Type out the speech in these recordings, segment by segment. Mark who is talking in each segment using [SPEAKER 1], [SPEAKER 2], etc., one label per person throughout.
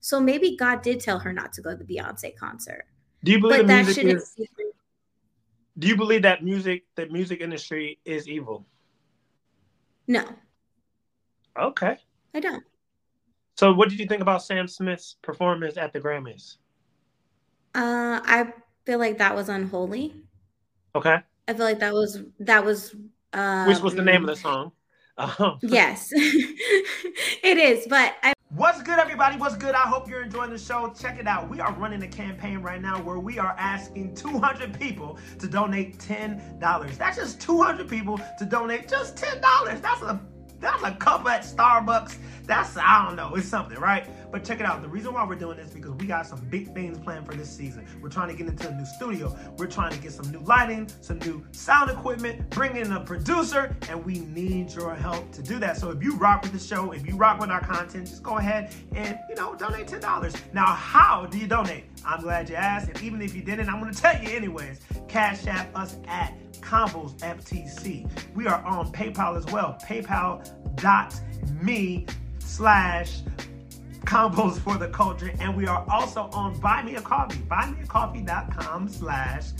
[SPEAKER 1] So maybe God did tell her not to go to the Beyonce concert.
[SPEAKER 2] Do you believe but music is, Do you believe that music, the music industry, is evil?
[SPEAKER 1] No.
[SPEAKER 2] Okay.
[SPEAKER 1] I don't.
[SPEAKER 2] So, what did you think about Sam Smith's performance at the Grammys?
[SPEAKER 1] Uh, I feel like that was unholy.
[SPEAKER 2] Okay.
[SPEAKER 1] I feel like that was that was. Um,
[SPEAKER 2] Which was the name of the song?
[SPEAKER 1] Um, yes, it is. But I.
[SPEAKER 3] What's good, everybody? What's good? I hope you're enjoying the show. Check it out. We are running a campaign right now where we are asking 200 people to donate $10. That's just 200 people to donate just $10. That's a that's a cup at Starbucks. That's I don't know, it's something, right? But check it out. The reason why we're doing this because we got some big things planned for this season. We're trying to get into a new studio. We're trying to get some new lighting, some new sound equipment, bring in a producer, and we need your help to do that. So if you rock with the show, if you rock with our content, just go ahead and you know donate ten dollars. Now, how do you donate? I'm glad you asked, and even if you didn't, I'm gonna tell you anyways. Cash app us at Convos FTC. We are on PayPal as well. PayPal.me slash convos for the culture. And we are also on Buy Me a Coffee. Buymeacoffee.com slash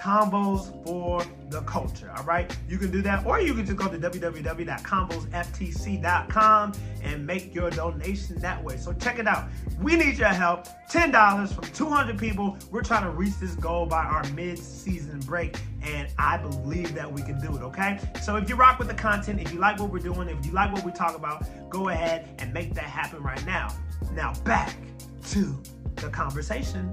[SPEAKER 3] convos for the culture. All right. You can do that, or you can just go to www.convosftc.com and make your donation that way. So check it out. We need your help. $10 from 200 people. We're trying to reach this goal by our mid season break, and I believe that we can do it. Okay. So if you rock with the content, if you like what we're doing, if you like what we talk about, go ahead and make that happen right now. Now back to the conversation.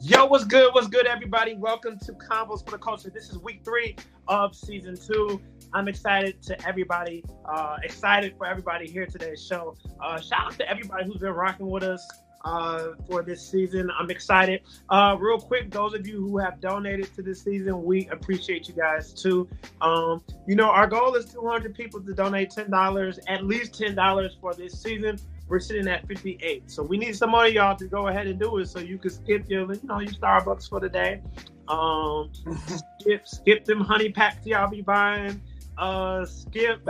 [SPEAKER 2] Yo, what's good? What's good, everybody? Welcome to Convos for the Culture. This is week three of season two. I'm excited to everybody, uh, excited for everybody here today's show. Uh, shout out to everybody who's been rocking with us uh, for this season. I'm excited. Uh, real quick, those of you who have donated to this season, we appreciate you guys too. Um, you know, our goal is 200 people to donate $10, at least $10 for this season. We're sitting at 58. So we need some of y'all to go ahead and do it so you can skip your, you know, your Starbucks for the day. Um, skip, skip them honey packs y'all be buying. Uh, skip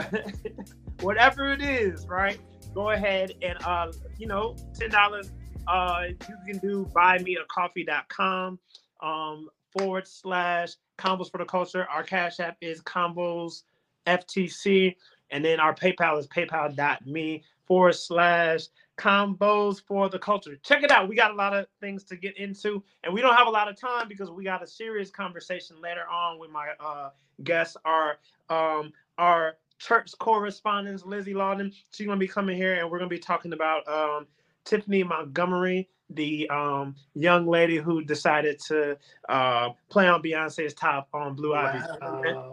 [SPEAKER 2] whatever it is, right? Go ahead and uh, you know, ten dollars. Uh, you can do buymeacoffee.com um forward slash convos for the culture. Our cash app is convos FTC, and then our PayPal is paypal.me forward slash convos for the culture. Check it out. We got a lot of things to get into, and we don't have a lot of time because we got a serious conversation later on with my uh, guests, our um, our church correspondents, Lizzy Lawton. She's gonna be coming here, and we're gonna be talking about um, Tiphani Montgomery, the um, young lady who decided to uh, play on Beyonce's top on Blue Ivy. Wow.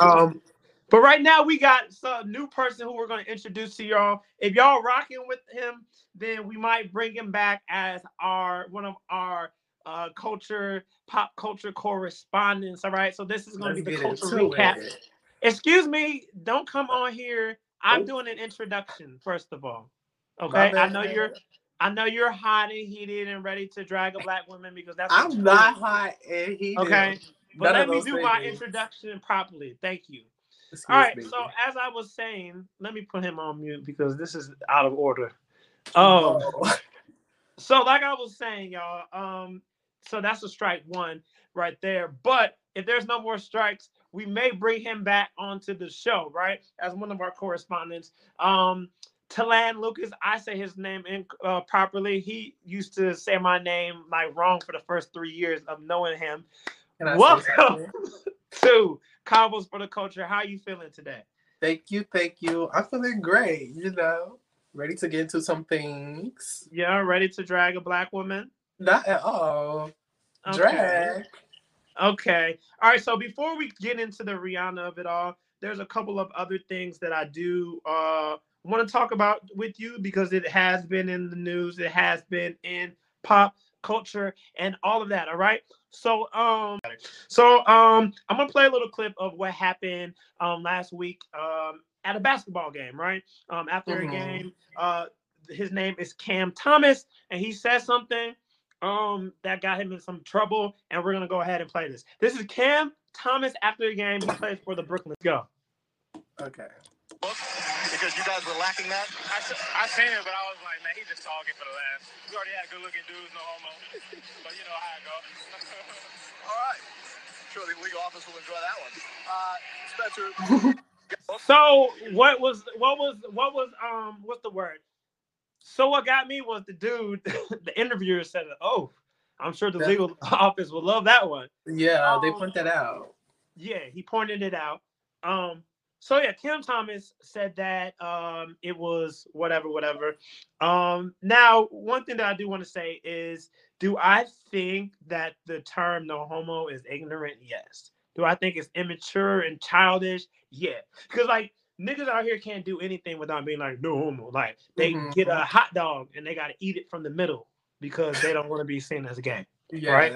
[SPEAKER 2] um, but right now we got some new person who we're going to introduce to y'all. If y'all rocking with him, then we might bring him back as our one of our uh, culture pop culture correspondents. All right, so this is going to be the culture recap. It. Excuse me, don't come on here. I'm oh. doing an introduction first of all. Okay, I know you're. I know you're hot and heated and ready to drag a black woman because that's.
[SPEAKER 4] I'm not hot and heated.
[SPEAKER 2] Okay, but None let me do things. my introduction properly. Thank you. Excuse All right. Me. So as I was saying, let me put him on mute because this is out of order. Um. so like I was saying, y'all. Um. So that's a strike one right there. But if there's no more strikes, we may bring him back onto the show, right? As one of our correspondents. Um. Telan Lucas, I say his name improperly. Uh, he used to say my name like wrong for the first three years of knowing him. Welcome to Convos for the Culture. How are you feeling today?
[SPEAKER 4] Thank you, thank you. I'm feeling great. You know, ready to get into some things.
[SPEAKER 2] Yeah, ready to drag a black woman?
[SPEAKER 4] Not at all. Okay. Drag.
[SPEAKER 2] Okay. All right. So before we get into the Rihanna of it all, there's a couple of other things that I do uh, want to talk about with you because it has been in the news, it has been in pop culture and all of that. All right. So um so um I'm gonna play a little clip of what happened um last week um at a basketball game, right? Um after
[SPEAKER 4] Mhm.
[SPEAKER 2] a game, uh his name is Cam Thomas, and he said something um that got him in some trouble, and we're gonna go ahead and play this. This is Cam Thomas after the game. He plays for the Brooklyn. Let's go.
[SPEAKER 4] Okay.
[SPEAKER 5] Because you guys were lacking that.
[SPEAKER 6] I, s- I seen it, but I was like, man, he's just talking for the last. We already had good looking dudes, no homo. But you know how it go.
[SPEAKER 5] All right. Sure, the legal office will enjoy that one. Uh, Spencer.
[SPEAKER 2] So what was what was what was um what's the word? So what got me was the dude, the interviewer said, "Oh, I'm sure the legal office will love that one."
[SPEAKER 4] Yeah, they
[SPEAKER 2] Um,
[SPEAKER 4] point that out.
[SPEAKER 2] Yeah, he pointed it out. Um, so yeah, Kim Thomas said that um it was whatever, whatever. Um, now one thing that I do want to say is, do I think that the term "no homo" is ignorant? Yes. Do I think it's immature and childish? Yeah, because like niggas out here can't do anything without being like no homo. Like they
[SPEAKER 4] Mhm.
[SPEAKER 2] get a hot dog and they got to eat it from the middle because they don't want to be seen as a gay
[SPEAKER 4] Yeah.
[SPEAKER 2] right?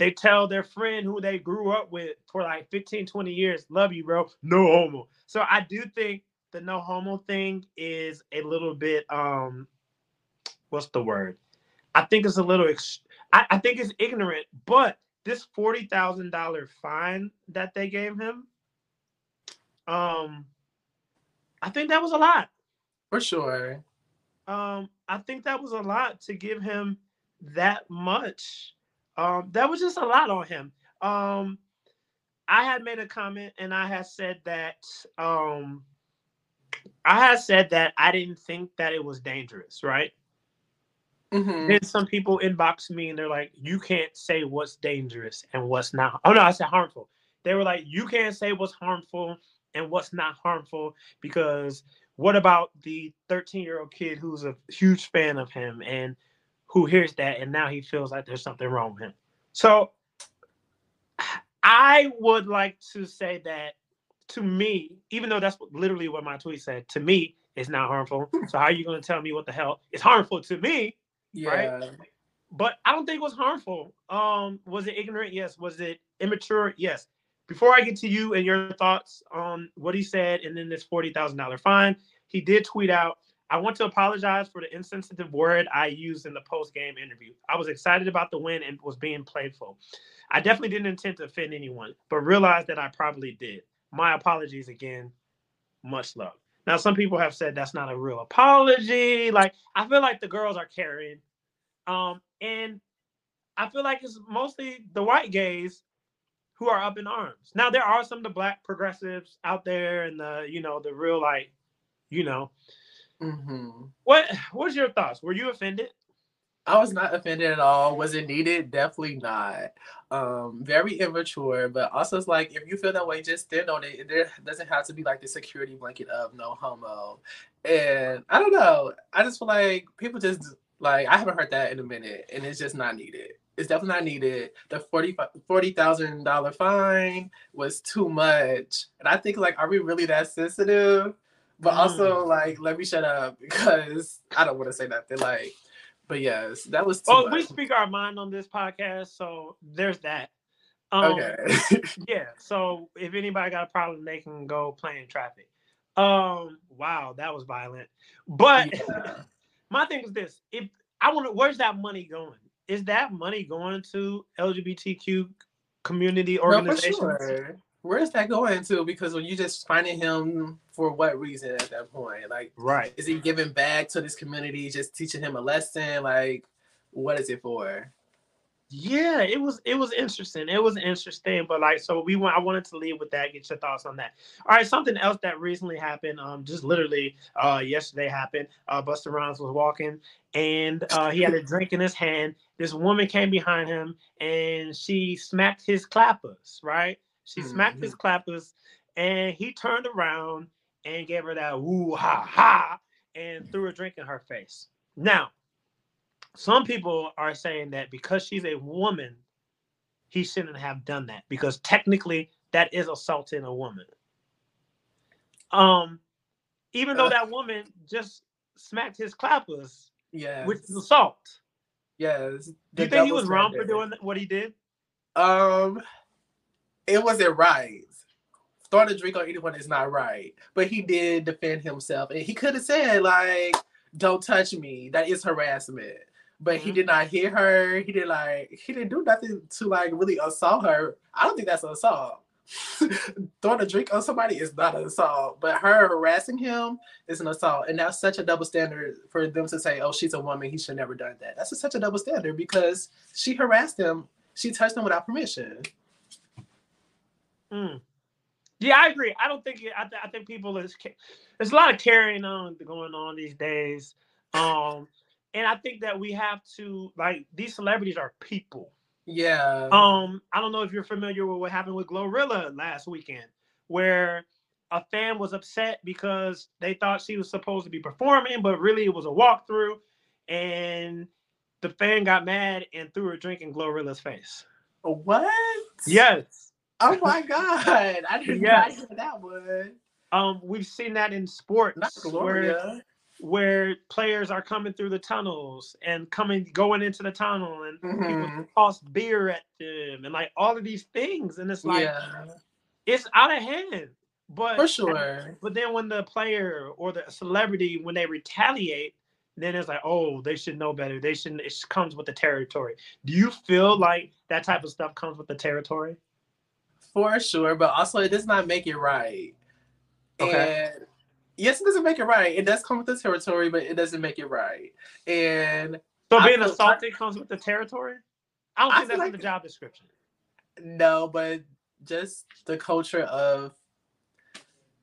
[SPEAKER 2] They tell their friend who they grew up with for like 15 20 years love you bro no homo so i do think the no homo thing is a little bit um what's the word i think it's a little ex- I, I think it's ignorant but this $40000 fine that they gave him um i think that was a lot
[SPEAKER 4] For sure.
[SPEAKER 2] um, I think that was a lot to give him that much. Um, that was just a lot on him. Um, I had made a comment and I had said that um, I had said that I didn't think that it was dangerous, right?
[SPEAKER 4] Mhm.
[SPEAKER 2] Then some people inbox me and they're like, "You can't say what's dangerous and what's not." Oh no, I said harmful. They were like, "You can't say what's harmful and what's not harmful because what about the 13 year old kid who's a huge fan of him and who hears that and now he feels like there's something wrong with him?" So I would like to say that to me, even though that's literally what my tweet said, to me, it's not harmful. So how are you going to tell me what the hell is harmful to me?
[SPEAKER 4] Yeah.
[SPEAKER 2] but I don't think it was harmful. Um, was it ignorant? Yes. Was it immature? Yes. Before I get to you and your thoughts on what he said and then this forty thousand dollar fine, he did tweet out. I want to apologize for the insensitive word I used in the post game interview. I was excited about the win and was being playful. I definitely didn't intend to offend anyone, but realized that I probably did. My apologies again. Much love. Now, some people have said that's not a real apology. Like, I feel like the girls are carrying um, and I feel like it's mostly the white gays who are up in arms. Now there are some of the black progressives out there and the, you know, the real like, you know.
[SPEAKER 4] Hmm
[SPEAKER 2] What what's your thoughts? Were you offended?
[SPEAKER 4] I was not offended at all. Was it needed? Definitely not. Um, very immature, but also it's like if you feel that way, just stand on it. There doesn't have to be like the security blanket of no homo. And I don't know. I just feel like people just like I haven't heard that in a minute, and it's just not needed. It's definitely not needed. The forty forty thousand dollar fine was too much, and I think like, are we really that sensitive? But also like, let me shut up because I don't want to say nothing. Like, but yes, that was too
[SPEAKER 2] Oh, we speak our mind on this podcast, so there's that. Um,
[SPEAKER 4] okay.
[SPEAKER 2] yeah. So if anybody got a problem, they can go play in traffic. Um, wow, that was violent. But
[SPEAKER 4] Yeah.
[SPEAKER 2] my thing is this: if I want to, where's that money going? Is that money going to LGBTQ community
[SPEAKER 4] No,
[SPEAKER 2] organizations?
[SPEAKER 4] sure. Where is that going to? Because when you just finding him for what reason at that point? Like,
[SPEAKER 2] Right.
[SPEAKER 4] is he giving back to this community, just teaching him a lesson? Like, what is it for?
[SPEAKER 2] Yeah, it was it was interesting. It was interesting, but like so we want I wanted to leave with that, get your thoughts on that. All right, something else that recently happened, um, just literally uh yesterday happened. Uh Busta Rhymes was walking and uh he had a drink in his hand. This woman came behind him and she smacked his clappers, right? She smacked his clappers and he turned around and gave her that woo ha ha and threw a drink in her face. Now, some people are saying that because she's a woman, he shouldn't have done that because technically that is assaulting a woman. Um, even though
[SPEAKER 4] Uh.
[SPEAKER 2] that woman just smacked his clappers,
[SPEAKER 4] Yeah.
[SPEAKER 2] which is assault.
[SPEAKER 4] yes.
[SPEAKER 2] Do you think he was wrong for doing what he did?
[SPEAKER 4] Um, it wasn't right. Throwing a drink on anyone is not right. But he did defend himself, and he could have said like, "Don't touch me." That is harassment. But he
[SPEAKER 2] Mhm.
[SPEAKER 4] did not hit her. He did like he didn't do nothing to like really assault her. I don't think that's an assault. Throwing a drink on somebody is not an assault, but her harassing him is an assault, and that's such a double standard for them to say, "Oh, she's a woman; he should never done that." That's such a double standard because she harassed him. She touched him without permission.
[SPEAKER 2] Mm. Yeah, I agree. I don't think I, th- I think people is there's a lot of carrying on going on these days, um, and I think that we have to like these celebrities are people.
[SPEAKER 4] Yeah.
[SPEAKER 2] Um, I don't know if you're familiar with what happened with Glorilla last weekend, where a fan was upset because they thought she was supposed to be performing, but really it was a walkthrough, and the fan got mad and threw a drink in Glorilla's face.
[SPEAKER 4] what?
[SPEAKER 2] Yes.
[SPEAKER 4] Oh my god! I did
[SPEAKER 2] Yes.
[SPEAKER 4] not hear that one.
[SPEAKER 2] Um, we've seen that in sports where where players are coming through the tunnels and coming going into the tunnel and people
[SPEAKER 4] Mhm.
[SPEAKER 2] toss beer at them and like all of these things and it's like
[SPEAKER 4] yeah,
[SPEAKER 2] it's out of hand. But
[SPEAKER 4] for sure.
[SPEAKER 2] But then when the player or the celebrity when they retaliate, then it's like, oh, they should know better. They shouldn't. It comes with the territory. Do you feel like that type of stuff comes with the territory?
[SPEAKER 4] For sure, but also it does not make it right.
[SPEAKER 2] Okay.
[SPEAKER 4] And yes, it doesn't make it right. It does come with the territory, but it doesn't make it right. And
[SPEAKER 2] So being assaulted comes with the territory. I don't think
[SPEAKER 4] feel
[SPEAKER 2] that's in the job description.
[SPEAKER 4] no, but just the culture of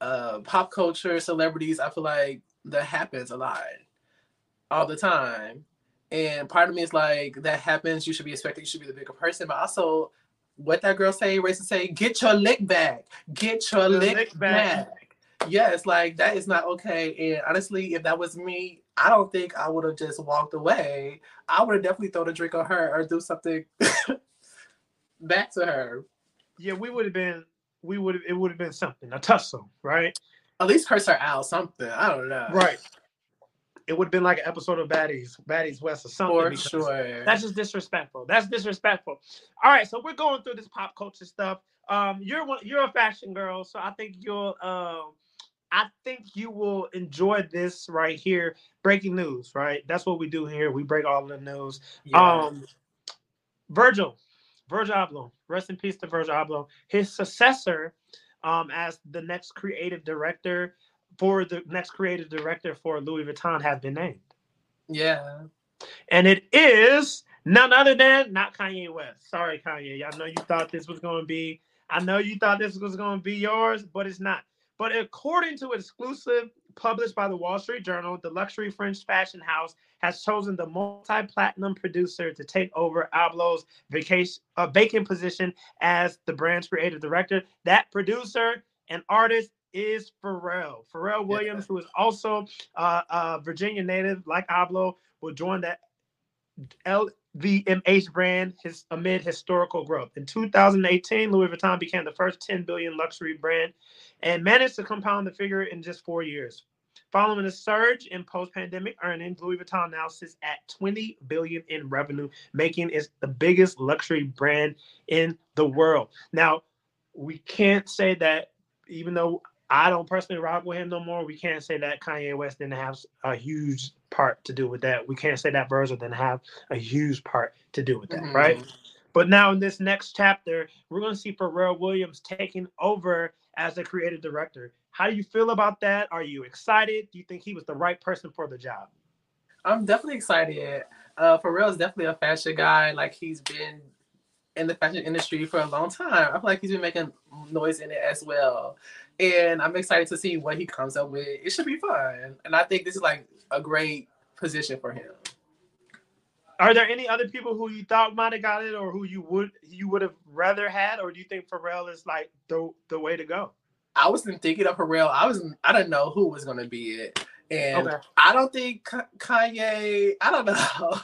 [SPEAKER 4] uh pop culture, celebrities, I feel like that happens a lot. All the time. And part of me is like, that happens, you should be expected, you should be the bigger person. But also what that girl say, racist say, get your lick back. Get your lick,
[SPEAKER 2] lick back.
[SPEAKER 4] back. Yes, like that is not okay. And honestly, if that was me, I don't think I would have just walked away. I would have definitely thrown a drink on her or do something back to her.
[SPEAKER 2] Yeah, we would have been. We would have. It would have been something a tussle, right?
[SPEAKER 4] At least curse her out, something. I don't know.
[SPEAKER 2] Right. It would have been like an episode of Baddies, Baddies West or something.
[SPEAKER 4] For sure.
[SPEAKER 2] That's just disrespectful. That's disrespectful. All right, so we're going through this pop culture stuff. Um, you're one. You're a fashion girl, so I think you'll. Um, I think you will enjoy this right here. Breaking news, right? That's what we do here. We break all the news.
[SPEAKER 4] Yeah.
[SPEAKER 2] Um, Virgil, Virgil Abloh, rest in peace to Virgil Abloh. His successor, um, as the next creative director for the next creative director for Louis Vuitton have been named,
[SPEAKER 4] yeah.
[SPEAKER 2] and it is none other than not Kanye West. Sorry, Kanye. I know you thought this was going to be. I know you thought this was going to be yours, but it's not. But according to exclusive published by the Wall Street Journal, the luxury French fashion house has chosen the multi-platinum producer to take over Abloh's vacation uh, vacant position as the brand's creative director. That producer and artist is Pharrell. Pharrell Williams, who is also uh, uh, Virginia native, like Abloh, will join that LVMH brand his, amid historical growth. In 2018, Louis Vuitton became the first 10 billion luxury brand and managed to compound the figure in just four years. Following a surge in post-pandemic earnings, Louis Vuitton now sits at 20 billion in revenue, making it the biggest luxury brand in the world. Now, we can't say that even though I don't personally rock with him no more, we can't say that Kanye West didn't have a huge part to do with that. We can't say that Virgil didn't have a huge part to do with that,
[SPEAKER 4] Mhm.
[SPEAKER 2] right? But now in this next chapter, we're going to see Pharrell Williams taking over as the creative director. How do you feel about that? Are you excited? Do you think he was the right person for the job?
[SPEAKER 4] I'm definitely excited. Uh, Pharrell is definitely a fashion guy. Like he's been in the fashion industry for a long time. I feel like he's been making noise in it as well. And I'm excited to see what he comes up with. It should be fun. And I think this is like a great position for him.
[SPEAKER 2] Are there any other people who you thought might have got it, or who you would you would have rather had, or do you think Pharrell is like the the way to go?
[SPEAKER 4] I wasn't thinking of Pharrell. I was I didn't know who was gonna be it. And
[SPEAKER 2] Okay.
[SPEAKER 4] I don't think Kanye, I don't know.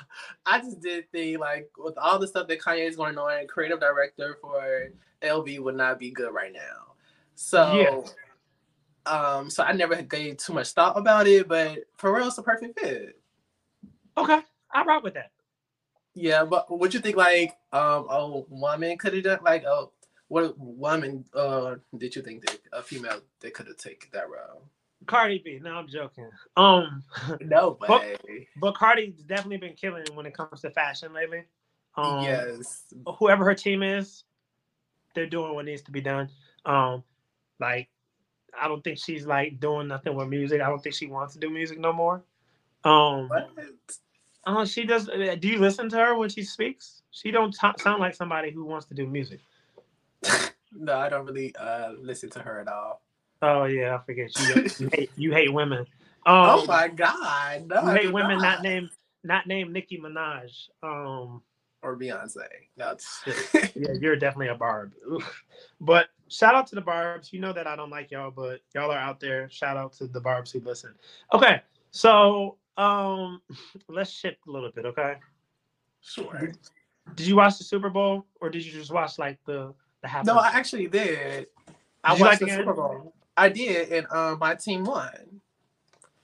[SPEAKER 4] I just did think like with all the stuff that Kanye is going on, creative director for LV would not be good right now. So. Um, so I never gave too much thought about it, but Pharrell's the perfect fit.
[SPEAKER 2] Okay, I rock with that.
[SPEAKER 4] Yeah, but what you think? Like, um, a woman could have done like, oh, what woman uh did you think that a female that could have taken that role?
[SPEAKER 2] Cardi B. No, I'm joking. Um,
[SPEAKER 4] No
[SPEAKER 2] But- but Cardi's definitely been killing when it comes to fashion lately. Um,
[SPEAKER 4] yes.
[SPEAKER 2] whoever her team is, they're doing what needs to be done. Um, like I don't think she's like doing nothing with music. I don't think she wants to do music no more. Um,
[SPEAKER 4] What?
[SPEAKER 2] uh, she does. Do you listen to her when she speaks? She don't t- sound like somebody who wants to do music.
[SPEAKER 4] No, I don't really uh listen to her at all.
[SPEAKER 2] Oh yeah, I forget you. you hate you hate women. Um,
[SPEAKER 4] oh my god. No,
[SPEAKER 2] you hate women not named not named Nicki Minaj. Um,
[SPEAKER 4] or Beyonce. That's
[SPEAKER 2] yeah, you're definitely a barb. But shout out to the barbs. You know that I don't like y'all, but y'all are out there. Shout out to the barbs who listen. Okay, so um, let's shift a little bit. Okay,
[SPEAKER 4] sure.
[SPEAKER 2] did you watch the Super Bowl or did you just watch like the the half?
[SPEAKER 4] No, I actually did. I
[SPEAKER 2] Did you
[SPEAKER 4] watched
[SPEAKER 2] like
[SPEAKER 4] the
[SPEAKER 2] the
[SPEAKER 4] Super? Bowl. I did, and um, my team won.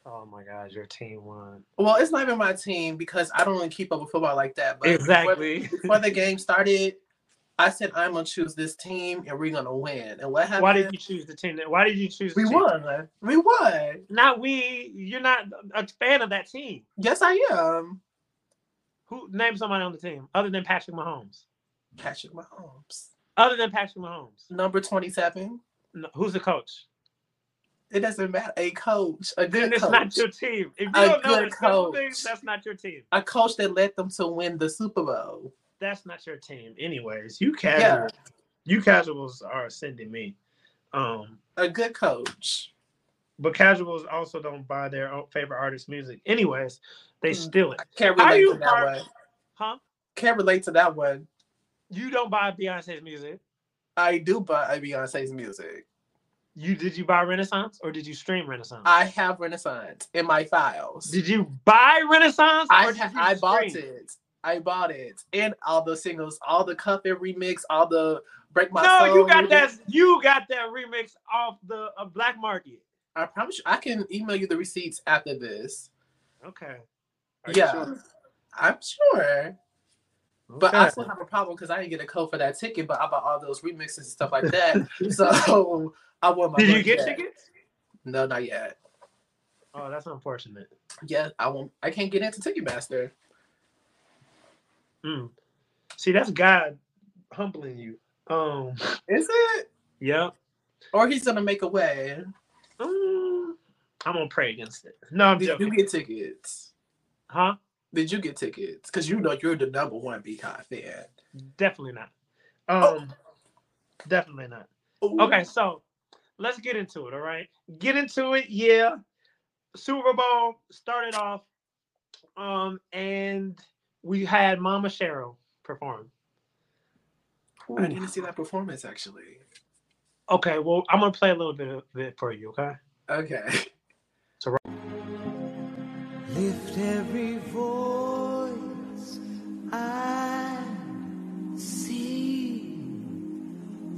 [SPEAKER 2] Oh my God, your team won.
[SPEAKER 4] Well, it's not even my team because I don't really keep up with football like that. But
[SPEAKER 2] Exactly.
[SPEAKER 4] Before, before the game started, I said I'm gonna choose this team and we're gonna win. And what happened?
[SPEAKER 2] Why did you choose the team? that- Why did you choose? The
[SPEAKER 4] we
[SPEAKER 2] team?
[SPEAKER 4] won. We won.
[SPEAKER 2] Not we. You're not a fan of that team.
[SPEAKER 4] Yes, I am.
[SPEAKER 2] Who name somebody on the team other than Patrick Mahomes?
[SPEAKER 4] Patrick Mahomes,
[SPEAKER 2] Other than Patrick Mahomes,
[SPEAKER 4] number twenty-seven.
[SPEAKER 2] no, who's the coach?
[SPEAKER 4] It doesn't matter. A coach, a
[SPEAKER 2] Then
[SPEAKER 4] good
[SPEAKER 2] it's
[SPEAKER 4] coach,
[SPEAKER 2] not your team. If you
[SPEAKER 4] A
[SPEAKER 2] don't know
[SPEAKER 4] good coach.
[SPEAKER 2] things, that's not your team.
[SPEAKER 4] a coach that led them to win the Super Bowl.
[SPEAKER 2] That's not your team. Anyways, you casuals, you casuals are sending me. Um,
[SPEAKER 4] A good coach.
[SPEAKER 2] but casuals also don't buy their own favorite artist music. Anyways, they
[SPEAKER 4] Mm.
[SPEAKER 2] steal it.
[SPEAKER 4] Can't
[SPEAKER 2] How
[SPEAKER 4] relate to that
[SPEAKER 2] part-
[SPEAKER 4] one.
[SPEAKER 2] Huh?
[SPEAKER 4] Can't relate to that one.
[SPEAKER 2] You don't buy Beyonce's music.
[SPEAKER 4] I do buy Beyonce's music.
[SPEAKER 2] You did you buy Renaissance or did you stream Renaissance?
[SPEAKER 4] I have Renaissance in my files.
[SPEAKER 2] did you buy Renaissance?
[SPEAKER 4] I I bought it. I bought it. And all the singles, all the Cuff It remix, all the Break My
[SPEAKER 2] No,
[SPEAKER 4] Soul.
[SPEAKER 2] you got
[SPEAKER 4] remix.
[SPEAKER 2] that. You got that remix off the uh, black market.
[SPEAKER 4] I promise you, I can email you the receipts after this.
[SPEAKER 2] Okay. Are
[SPEAKER 4] yeah,
[SPEAKER 2] sure?
[SPEAKER 4] I'm sure. But I still have a problem because I didn't get a code for that ticket, but I bought all those remixes and stuff like that. so I want my
[SPEAKER 2] did you get
[SPEAKER 4] back.
[SPEAKER 2] tickets?
[SPEAKER 4] No, not yet.
[SPEAKER 2] Oh, that's unfortunate.
[SPEAKER 4] Yeah, I won't. I can't get into Ticketmaster.
[SPEAKER 2] Mm. See, that's God humbling you. Um.
[SPEAKER 4] Is it?
[SPEAKER 2] Yep.
[SPEAKER 4] Or he's gonna make a way.
[SPEAKER 2] Mm, I'm gonna pray against it. No, I'm
[SPEAKER 4] Did
[SPEAKER 2] joking.
[SPEAKER 4] you get tickets?
[SPEAKER 2] huh?
[SPEAKER 4] Did you get tickets? Because you know you're the number one BeyHive fan.
[SPEAKER 2] Definitely not. Um. Definitely not.
[SPEAKER 4] Ooh.
[SPEAKER 2] Okay, so let's get into it. All right, get into it. Yeah, Super Bowl started off, um, and we had Mama Sheryl perform.
[SPEAKER 4] I didn't see that performance actually.
[SPEAKER 2] Okay, well, I'm gonna play a little bit of it for you. Okay.
[SPEAKER 4] Okay. So.
[SPEAKER 7] Lift every voice I see,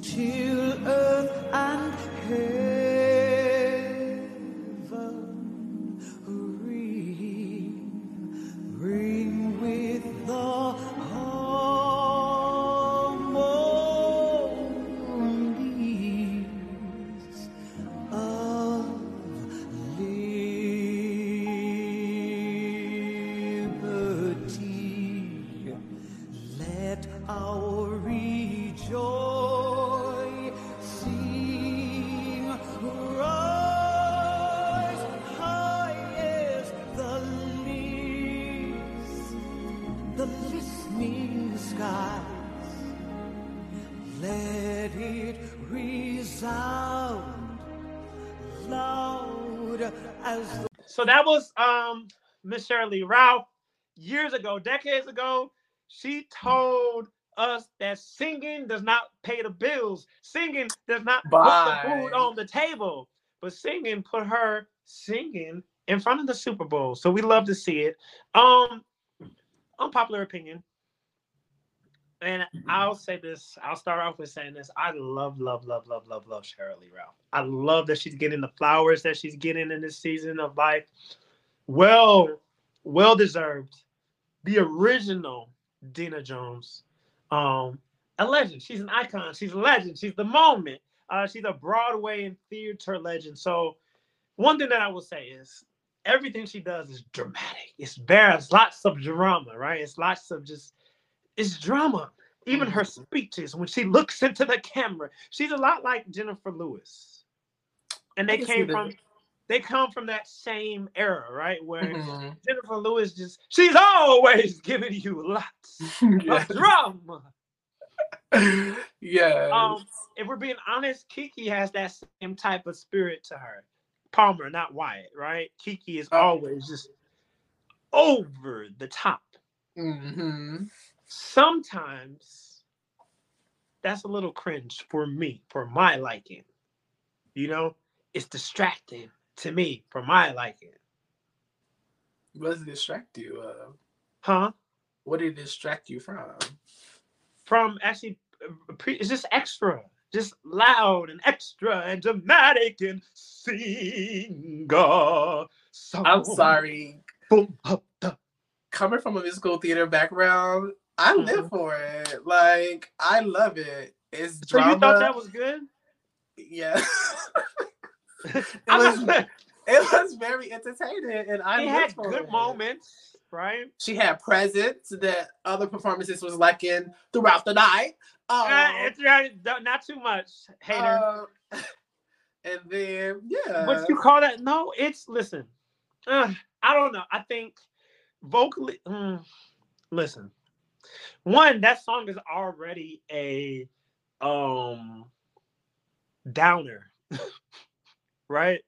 [SPEAKER 7] till earth and heaven
[SPEAKER 2] Miss Sheryl Ralph years ago, decades ago. She told us that singing does not pay the bills. Singing does not put the food on the table. But singing put her singing in front of the Super Bowl. So we love to see it. Um, unpopular opinion. and I'll say this. I'll start off with saying this. I love, love, love, love, love, love Lee Ralph. I love that she's getting the flowers that she's getting in this season of life. Well, well deserved. The original Deena Jones, um, a legend. She's an icon. She's a legend. She's the moment. Uh, she's a Broadway and theater legend. So, one thing that I will say is everything she does is dramatic. It's bears lots of drama, right? It's lots of just it's drama. Even her
[SPEAKER 4] Mm-hmm.
[SPEAKER 2] speeches when she looks into the camera, she's a lot like Jennifer Lewis, and they came from they come from that same era, right? Where
[SPEAKER 4] Mhm.
[SPEAKER 2] Jennifer Lewis just she's always giving you lots
[SPEAKER 4] yes.
[SPEAKER 2] of drama.
[SPEAKER 4] yeah.
[SPEAKER 2] Um, if we're being honest, Keke has that same type of spirit to her. Palmer, not Wyatt, right? Keke is
[SPEAKER 4] Oh.
[SPEAKER 2] always just over the top.
[SPEAKER 4] hmm
[SPEAKER 2] Sometimes that's a little cringe for me, for my liking. You know, it's distracting to me for my liking.
[SPEAKER 4] What does it distract you of?
[SPEAKER 2] Huh?
[SPEAKER 4] What did it distract you from?
[SPEAKER 2] From actually, uh, pre- it's just extra, just loud and extra and dramatic and singer.
[SPEAKER 4] I'm sorry.
[SPEAKER 2] Boom, up.
[SPEAKER 4] Coming from a musical theater background, I live
[SPEAKER 2] Mhm.
[SPEAKER 4] for it. Like I love it. It's
[SPEAKER 2] So
[SPEAKER 4] drama.
[SPEAKER 2] you thought that was good?
[SPEAKER 4] yeah. it was it was very entertaining and I
[SPEAKER 2] had good
[SPEAKER 4] it.
[SPEAKER 2] moments, right?
[SPEAKER 4] She had presence that other performances was lacking throughout the night. Um,
[SPEAKER 2] Uh, it's not not too much, hater.
[SPEAKER 4] uh, and then yeah.
[SPEAKER 2] what you call that? No, it's listen. Uh, I don't know. I think vocally, mm, listen. One, that song is already a um downer, right?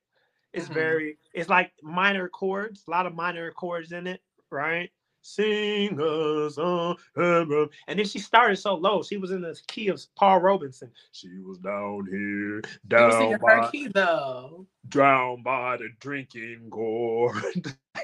[SPEAKER 2] It's
[SPEAKER 4] Mhm.
[SPEAKER 2] very. It's like minor chords, a lot of minor chords in it, right? Sing a song, and then she started so low. She was in the key of Paul Robeson. She was down here, down by
[SPEAKER 4] her key though.
[SPEAKER 2] drowned by the drinking gourd.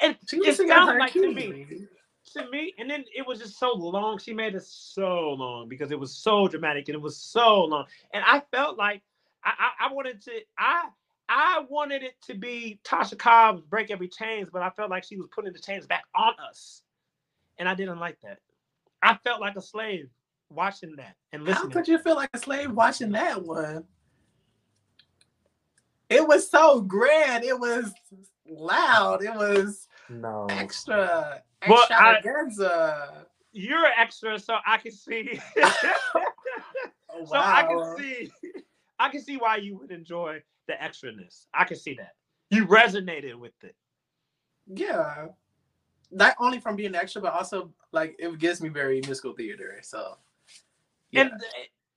[SPEAKER 2] and
[SPEAKER 4] She was
[SPEAKER 2] it sounded like
[SPEAKER 4] key.
[SPEAKER 2] to me, to me, and then it was just so long. She made it so long because it was so dramatic and it was so long. And I felt like I, I, I wanted to, I, I wanted it to be Tasha Cobbs' "Break Every Chains," but I felt like she was putting the chains back on us, and I didn't like that. I felt like a slave watching that and listening.
[SPEAKER 4] How could you feel like a slave watching that one? It was so grand. It was loud. It was
[SPEAKER 2] no,
[SPEAKER 4] extra,
[SPEAKER 2] Well, I-
[SPEAKER 4] extravaganza.
[SPEAKER 2] you're extra, so I can see.
[SPEAKER 4] Oh,
[SPEAKER 2] So I can see, I can see why you would enjoy the extraness. I can see that you resonated with it.
[SPEAKER 4] Yeah. Not only from being extra, but also like it gives me very musical theater. So yeah.
[SPEAKER 2] And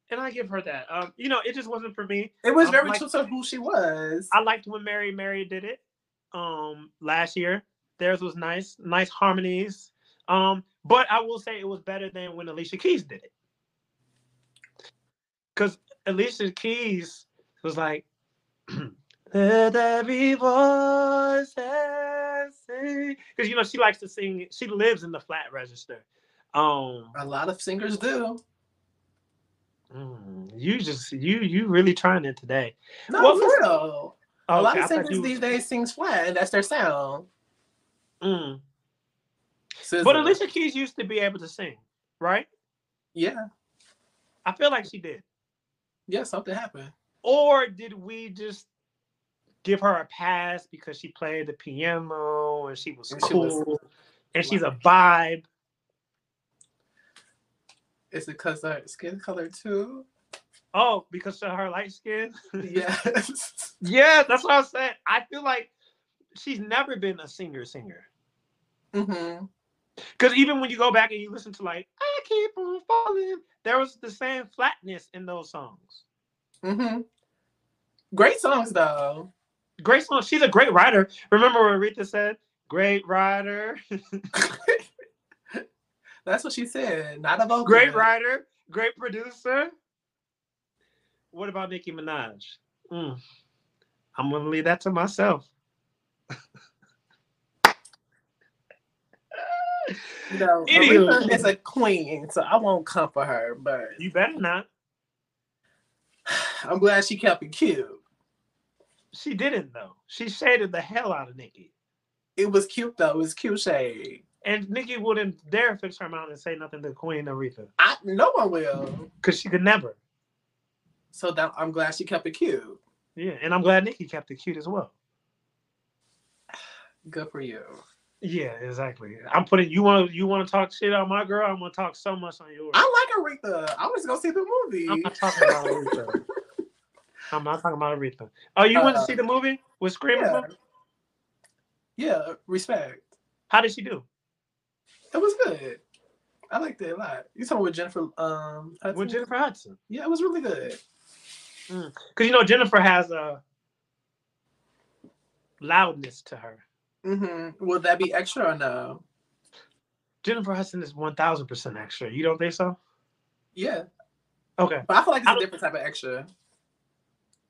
[SPEAKER 2] and I give her that. Um, you know, it just wasn't for me.
[SPEAKER 4] it was
[SPEAKER 2] I'm
[SPEAKER 4] very true to who she was.
[SPEAKER 2] I liked when Mary Mary did it. Um, last year theirs was nice, nice harmonies. Um, but I will say it was better than when Alicia Keys did it. Because Alicia Keys was like, Let every voice sing. Because you know she likes to sing. She lives in the flat register. Um,
[SPEAKER 4] a lot of singers do.
[SPEAKER 2] mm, you just you you really trying it today.
[SPEAKER 4] No,
[SPEAKER 2] Well,
[SPEAKER 4] for real. A lot of singers
[SPEAKER 2] you-
[SPEAKER 4] these days sings flat, and that's their sound.
[SPEAKER 2] Mm. But Alicia Keys used to be able to sing, right?
[SPEAKER 4] yeah,
[SPEAKER 2] I feel like she did.
[SPEAKER 4] Yeah, something happened.
[SPEAKER 2] Or did we just give her a pass because she played the piano and she was
[SPEAKER 4] And she
[SPEAKER 2] cool
[SPEAKER 4] was-
[SPEAKER 2] and she's a vibe?
[SPEAKER 4] Is it because her skin color too?
[SPEAKER 2] Oh, because of her light skin?
[SPEAKER 4] Yes.
[SPEAKER 2] yeah, that's what I said. I feel like she's never been a singer singer.
[SPEAKER 4] Mm-hmm.
[SPEAKER 2] Because even when you go back and you listen to like keep on falling, there was the same flatness in those songs.
[SPEAKER 4] Mm-hmm. Great songs though.
[SPEAKER 2] Great song. She's a great writer. Remember what Rita said? Great writer,
[SPEAKER 4] That's what she said. Not a vocal.
[SPEAKER 2] great writer, great producer. What about Nicki Minaj? Mm. I'm gonna leave that to myself.
[SPEAKER 4] Know,
[SPEAKER 2] Anywho.
[SPEAKER 4] Is a queen, so I won't come for her, but
[SPEAKER 2] You better not.
[SPEAKER 4] I'm glad she kept it cute.
[SPEAKER 2] She didn't though. She shaded the hell out of Nicki.
[SPEAKER 4] It was cute though. It was cute shade.
[SPEAKER 2] And Nicki wouldn't dare fix her mouth and say nothing to Queen Aretha.
[SPEAKER 4] I no one will.
[SPEAKER 2] Because she could never.
[SPEAKER 4] So that I'm glad she kept it cute.
[SPEAKER 2] Yeah. And I'm glad Nicki kept it cute as well.
[SPEAKER 4] Good for you.
[SPEAKER 2] Yeah, exactly. I'm putting you want you want to talk shit on my girl. I'm gonna talk so much on yours.
[SPEAKER 4] I like Aretha. I was gonna see the movie.
[SPEAKER 2] I'm not talking about Aretha. I'm not talking about Aretha. Oh, you went to
[SPEAKER 4] Uh,
[SPEAKER 2] see the movie with Screaming?
[SPEAKER 4] yeah. Yeah, respect.
[SPEAKER 2] How did she do?
[SPEAKER 4] It was good. I liked it a lot. You talking with Jennifer? Um, Hudson?
[SPEAKER 2] With Jennifer Hudson?
[SPEAKER 4] Yeah, it was really good.
[SPEAKER 2] Because you know Jennifer has a loudness to her.
[SPEAKER 4] Mm-hmm. Will that be extra or no?
[SPEAKER 2] Jennifer Hudson is one thousand percent extra. You don't think so?
[SPEAKER 4] Yeah,
[SPEAKER 2] Okay.
[SPEAKER 4] but I feel like it's
[SPEAKER 2] I
[SPEAKER 4] a different type of extra.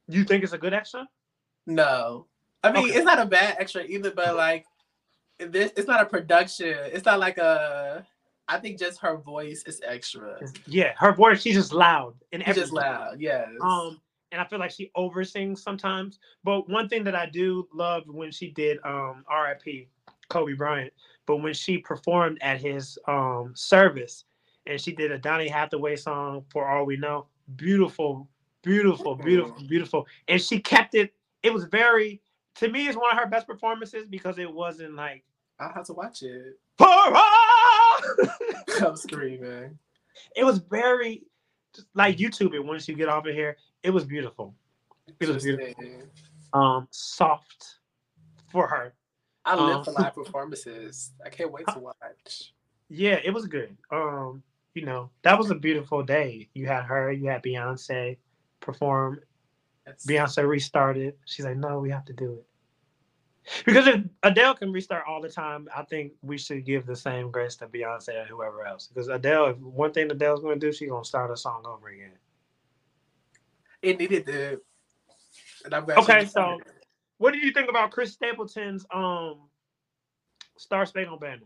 [SPEAKER 2] You think it's a good extra?
[SPEAKER 4] No, I mean
[SPEAKER 2] Okay.
[SPEAKER 4] it's not a bad extra either, but like this, it's not a production. It's not like a. I think just her voice is extra.
[SPEAKER 2] Yeah, her voice. She's just loud and
[SPEAKER 4] It's just loud. Yes.
[SPEAKER 2] Um, and I feel like she oversins sometimes. But one thing that I do love when she did um R.I.P. Kobe Bryant, but when she performed at his um service and she did a Donny Hathaway song for All We Know, beautiful, beautiful, beautiful, beautiful. And she kept it, it was very to me it's one of her best performances because it wasn't like
[SPEAKER 4] I had to watch it. I'm screaming.
[SPEAKER 2] it was very like YouTube it once you get off of here. It was beautiful. It was beautiful. Um, soft for her.
[SPEAKER 4] I live
[SPEAKER 2] Um,
[SPEAKER 4] for live performances. I can't wait to watch.
[SPEAKER 2] Yeah, it was good. Um, you know, that was a beautiful day. You had her, you had Beyonce perform.
[SPEAKER 4] That's-
[SPEAKER 2] Beyonce restarted. She's like, no, we have to do it. Because if Adele can restart all the time, I think we should give the same grace to Beyonce and whoever else. Because Adele, if one thing Adele's going to do, she's going to start a song over again.
[SPEAKER 4] It needed to. And I'm glad
[SPEAKER 2] Okay, so what do you think about Chris Stapleton's um Star Spangled Banner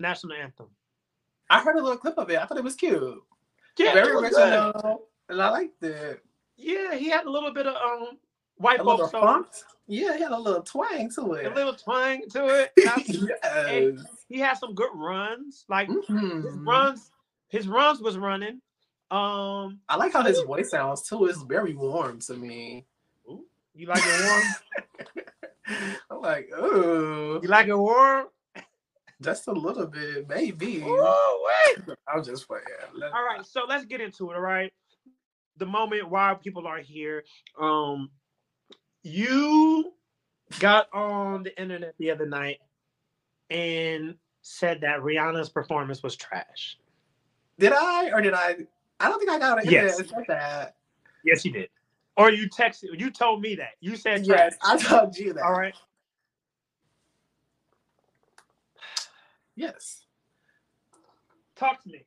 [SPEAKER 2] national anthem?
[SPEAKER 4] I heard a little clip of it. I thought it was cute.
[SPEAKER 2] Yeah,
[SPEAKER 4] Very
[SPEAKER 2] good.
[SPEAKER 4] original. And I liked it.
[SPEAKER 2] Yeah, he had a little bit of um white
[SPEAKER 4] A
[SPEAKER 2] folks song.
[SPEAKER 4] Yeah, he had a little twang to it.
[SPEAKER 2] a little twang to it.
[SPEAKER 4] yes.
[SPEAKER 2] he had some good runs. Like his
[SPEAKER 4] Mhm.
[SPEAKER 2] runs, his runs was running. Um,
[SPEAKER 4] I like how his voice sounds too. It's very warm to me.
[SPEAKER 2] you like it warm?
[SPEAKER 4] I'm like, oh,
[SPEAKER 2] you like it warm?
[SPEAKER 4] just a little bit, maybe.
[SPEAKER 2] Oh wait!
[SPEAKER 4] I'm just playing. Let-
[SPEAKER 2] All right, so let's get into it. All right, the moment why people are here. Um, you got on the internet the other night and said that Rihanna's performance was trash.
[SPEAKER 4] Did I or did I? I don't think I got it.
[SPEAKER 2] Yes.
[SPEAKER 4] Said that.
[SPEAKER 2] Yes, you did. Or you texted. You told me that. You said
[SPEAKER 4] Yes,
[SPEAKER 2] trash.
[SPEAKER 4] I told you that.
[SPEAKER 2] All right.
[SPEAKER 4] Yes.
[SPEAKER 2] Talk to me.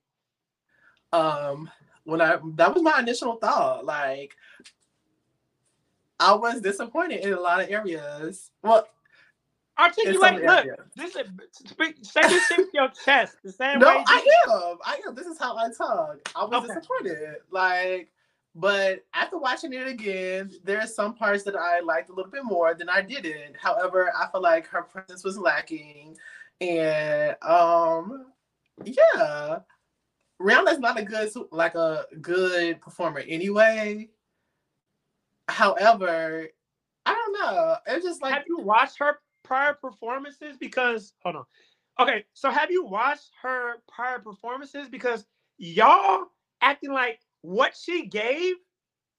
[SPEAKER 4] um when I that was my initial thought. Like I was disappointed in a lot of areas. Well,
[SPEAKER 2] Articulate. Look,
[SPEAKER 4] areas.
[SPEAKER 2] this is speak, say this shit with your chest. The same
[SPEAKER 4] No,
[SPEAKER 2] way.
[SPEAKER 4] I am. I am. This is how I talk. I was
[SPEAKER 2] Okay.
[SPEAKER 4] disappointed. Like, but after watching it again, there are some parts that I liked a little bit more than I didn't. However, I feel like her presence was lacking, and um, yeah, Rihanna's not a good like a good performer anyway. However, I don't know. It's just like
[SPEAKER 2] have you watched her prior performances? Because hold on. Okay, so have you watched her prior performances? Because y'all acting like what she gave,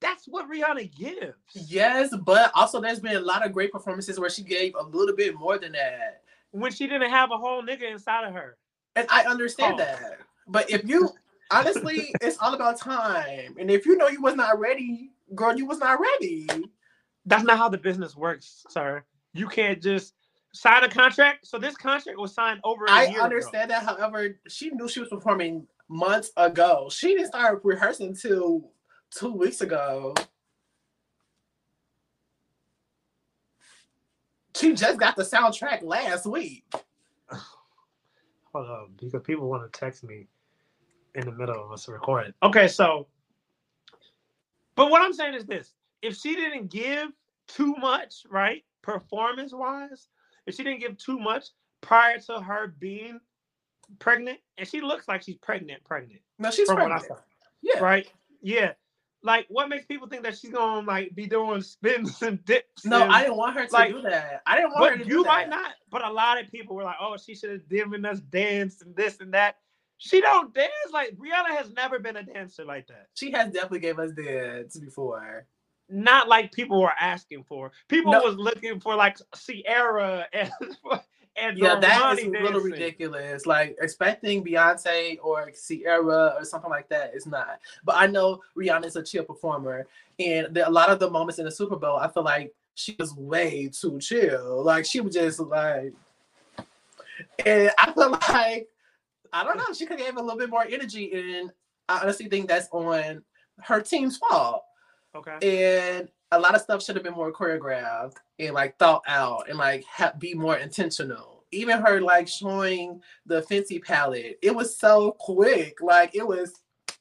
[SPEAKER 2] that's what Rihanna gives.
[SPEAKER 4] yes, but also there's been a lot of great performances where she gave a little bit more than that.
[SPEAKER 2] When she didn't have a whole nigga inside of her.
[SPEAKER 4] And I understand
[SPEAKER 2] Oh.
[SPEAKER 4] that. But if you honestly, it's all about time. And if you know you was not ready, girl, you was not ready.
[SPEAKER 2] That's not how the business works, sir. You can't just sign a contract. So this contract was signed over a
[SPEAKER 4] I
[SPEAKER 2] year ago.
[SPEAKER 4] I understand that. However, she knew she was performing months ago. She didn't start rehearsing until two weeks ago. She just got the soundtrack last week.
[SPEAKER 2] hold up, because people want to text me in the middle of us recording. Okay, so, but what I'm saying is this: if she didn't give too much, right, performance if she didn't give too much prior to her being pregnant, and she looks like she's pregnant, pregnant,
[SPEAKER 4] No, she's
[SPEAKER 2] from what I
[SPEAKER 4] pregnant. Yeah.
[SPEAKER 2] right? Yeah. Like, what makes people think that she's gonna like be doing spins and dips?
[SPEAKER 4] No,
[SPEAKER 2] and-
[SPEAKER 4] I didn't want her to
[SPEAKER 2] like-
[SPEAKER 4] do that. I didn't want her to
[SPEAKER 2] you might not. But a lot of people were like, "Oh, she should have given us dance and this and that." She don't dance like Rihanna has never been a dancer like that.
[SPEAKER 4] She has definitely gave us dance before.
[SPEAKER 2] Not like people were asking for. People
[SPEAKER 4] No.
[SPEAKER 2] was looking for like Ciara and and
[SPEAKER 4] Yeah, that is
[SPEAKER 2] Normani
[SPEAKER 4] a little
[SPEAKER 2] dancing.
[SPEAKER 4] ridiculous. Like expecting Beyonce or Ciara or something like that is not. But I know Rihanna is a chill performer, and there, a lot of the moments in the Super Bowl, I feel like she was way too chill. Like she was just like, and I feel like I don't know. She could have gave a little bit more energy, and I honestly think that's on her team's fault.
[SPEAKER 2] Okay.
[SPEAKER 4] and a lot of stuff should have been more choreographed and like thought out and like ha- be more intentional even her like showing the Fenty palette it was so quick like it was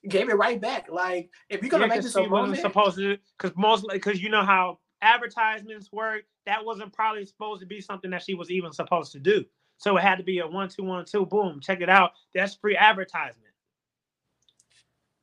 [SPEAKER 4] gave it right back like if you're gonna
[SPEAKER 2] Yeah,
[SPEAKER 4] make this
[SPEAKER 2] wasn't
[SPEAKER 4] moment
[SPEAKER 2] supposed to, because most because you know how advertisements work. That wasn't probably supposed to be something that she was even supposed to do. So it had to be a one two one two. Boom, check it out. That's free advertisement.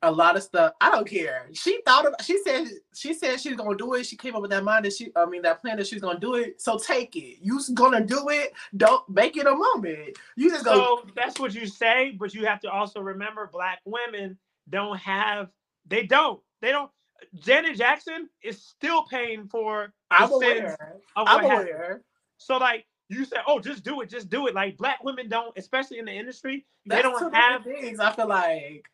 [SPEAKER 4] A lot of stuff. I don't care. She thought about she said she said she's gonna do it. She came up with that mind that she i mean that plan that she's gonna do it. So take it. You're gonna do it. Don't make it a moment. You just go
[SPEAKER 2] So that's what you say, but you have to also remember black women don't have they don't. They don't Janet Jackson is still paying for
[SPEAKER 4] i'm aware.
[SPEAKER 2] of
[SPEAKER 4] i'm
[SPEAKER 2] happened.
[SPEAKER 4] aware.
[SPEAKER 2] So like you say, oh, just do it, just do it. Like black women don't, especially in the industry, they don't have
[SPEAKER 4] things. I feel like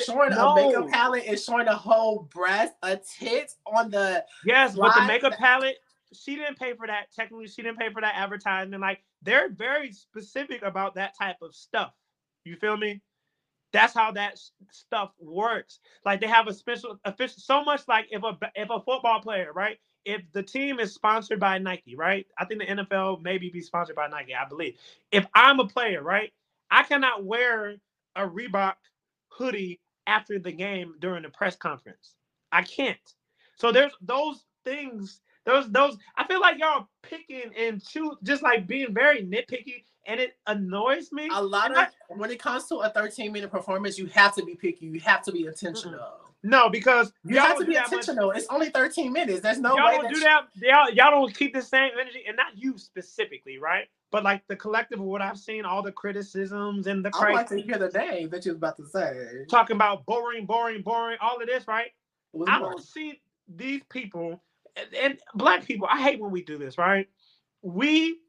[SPEAKER 4] showing
[SPEAKER 2] No.
[SPEAKER 4] a makeup palette and showing a whole breast, a tit on the.
[SPEAKER 2] Yes, but the makeup palette, she didn't pay for that. Technically, she didn't pay for that advertisement. Like they're very specific about that type of stuff. You feel me? That's how that stuff works. Like they have a special official so much like if a if a football player, right? If the team is sponsored by Nike, right? I think the NFL maybe be sponsored by Nike, I believe. If I'm a player, right? I cannot wear a Reebok hoodie after the game during the press conference. I can't. So mm. there's those things. Those those. I feel like y'all picking and choose, just like being very nitpicky, and it annoys me.
[SPEAKER 4] A lot
[SPEAKER 2] And
[SPEAKER 4] of
[SPEAKER 2] I-
[SPEAKER 4] when it comes to a 13 minute performance, you have to be picky. You have to be intentional.
[SPEAKER 2] no, because
[SPEAKER 4] You have to be
[SPEAKER 2] that much-
[SPEAKER 4] intentional. It's only 13 minutes. There's no
[SPEAKER 2] y'all
[SPEAKER 4] way
[SPEAKER 2] don't do that. Y'all, y'all don't keep the same energy, and not you specifically, right? But like the collective of what I've seen, all the criticisms and the
[SPEAKER 4] I like to hear the name that you was about to say.
[SPEAKER 2] talking about boring, boring, boring, all of this, right? I
[SPEAKER 4] more.
[SPEAKER 2] don't see these people and, and black people. I hate when we do this, right? We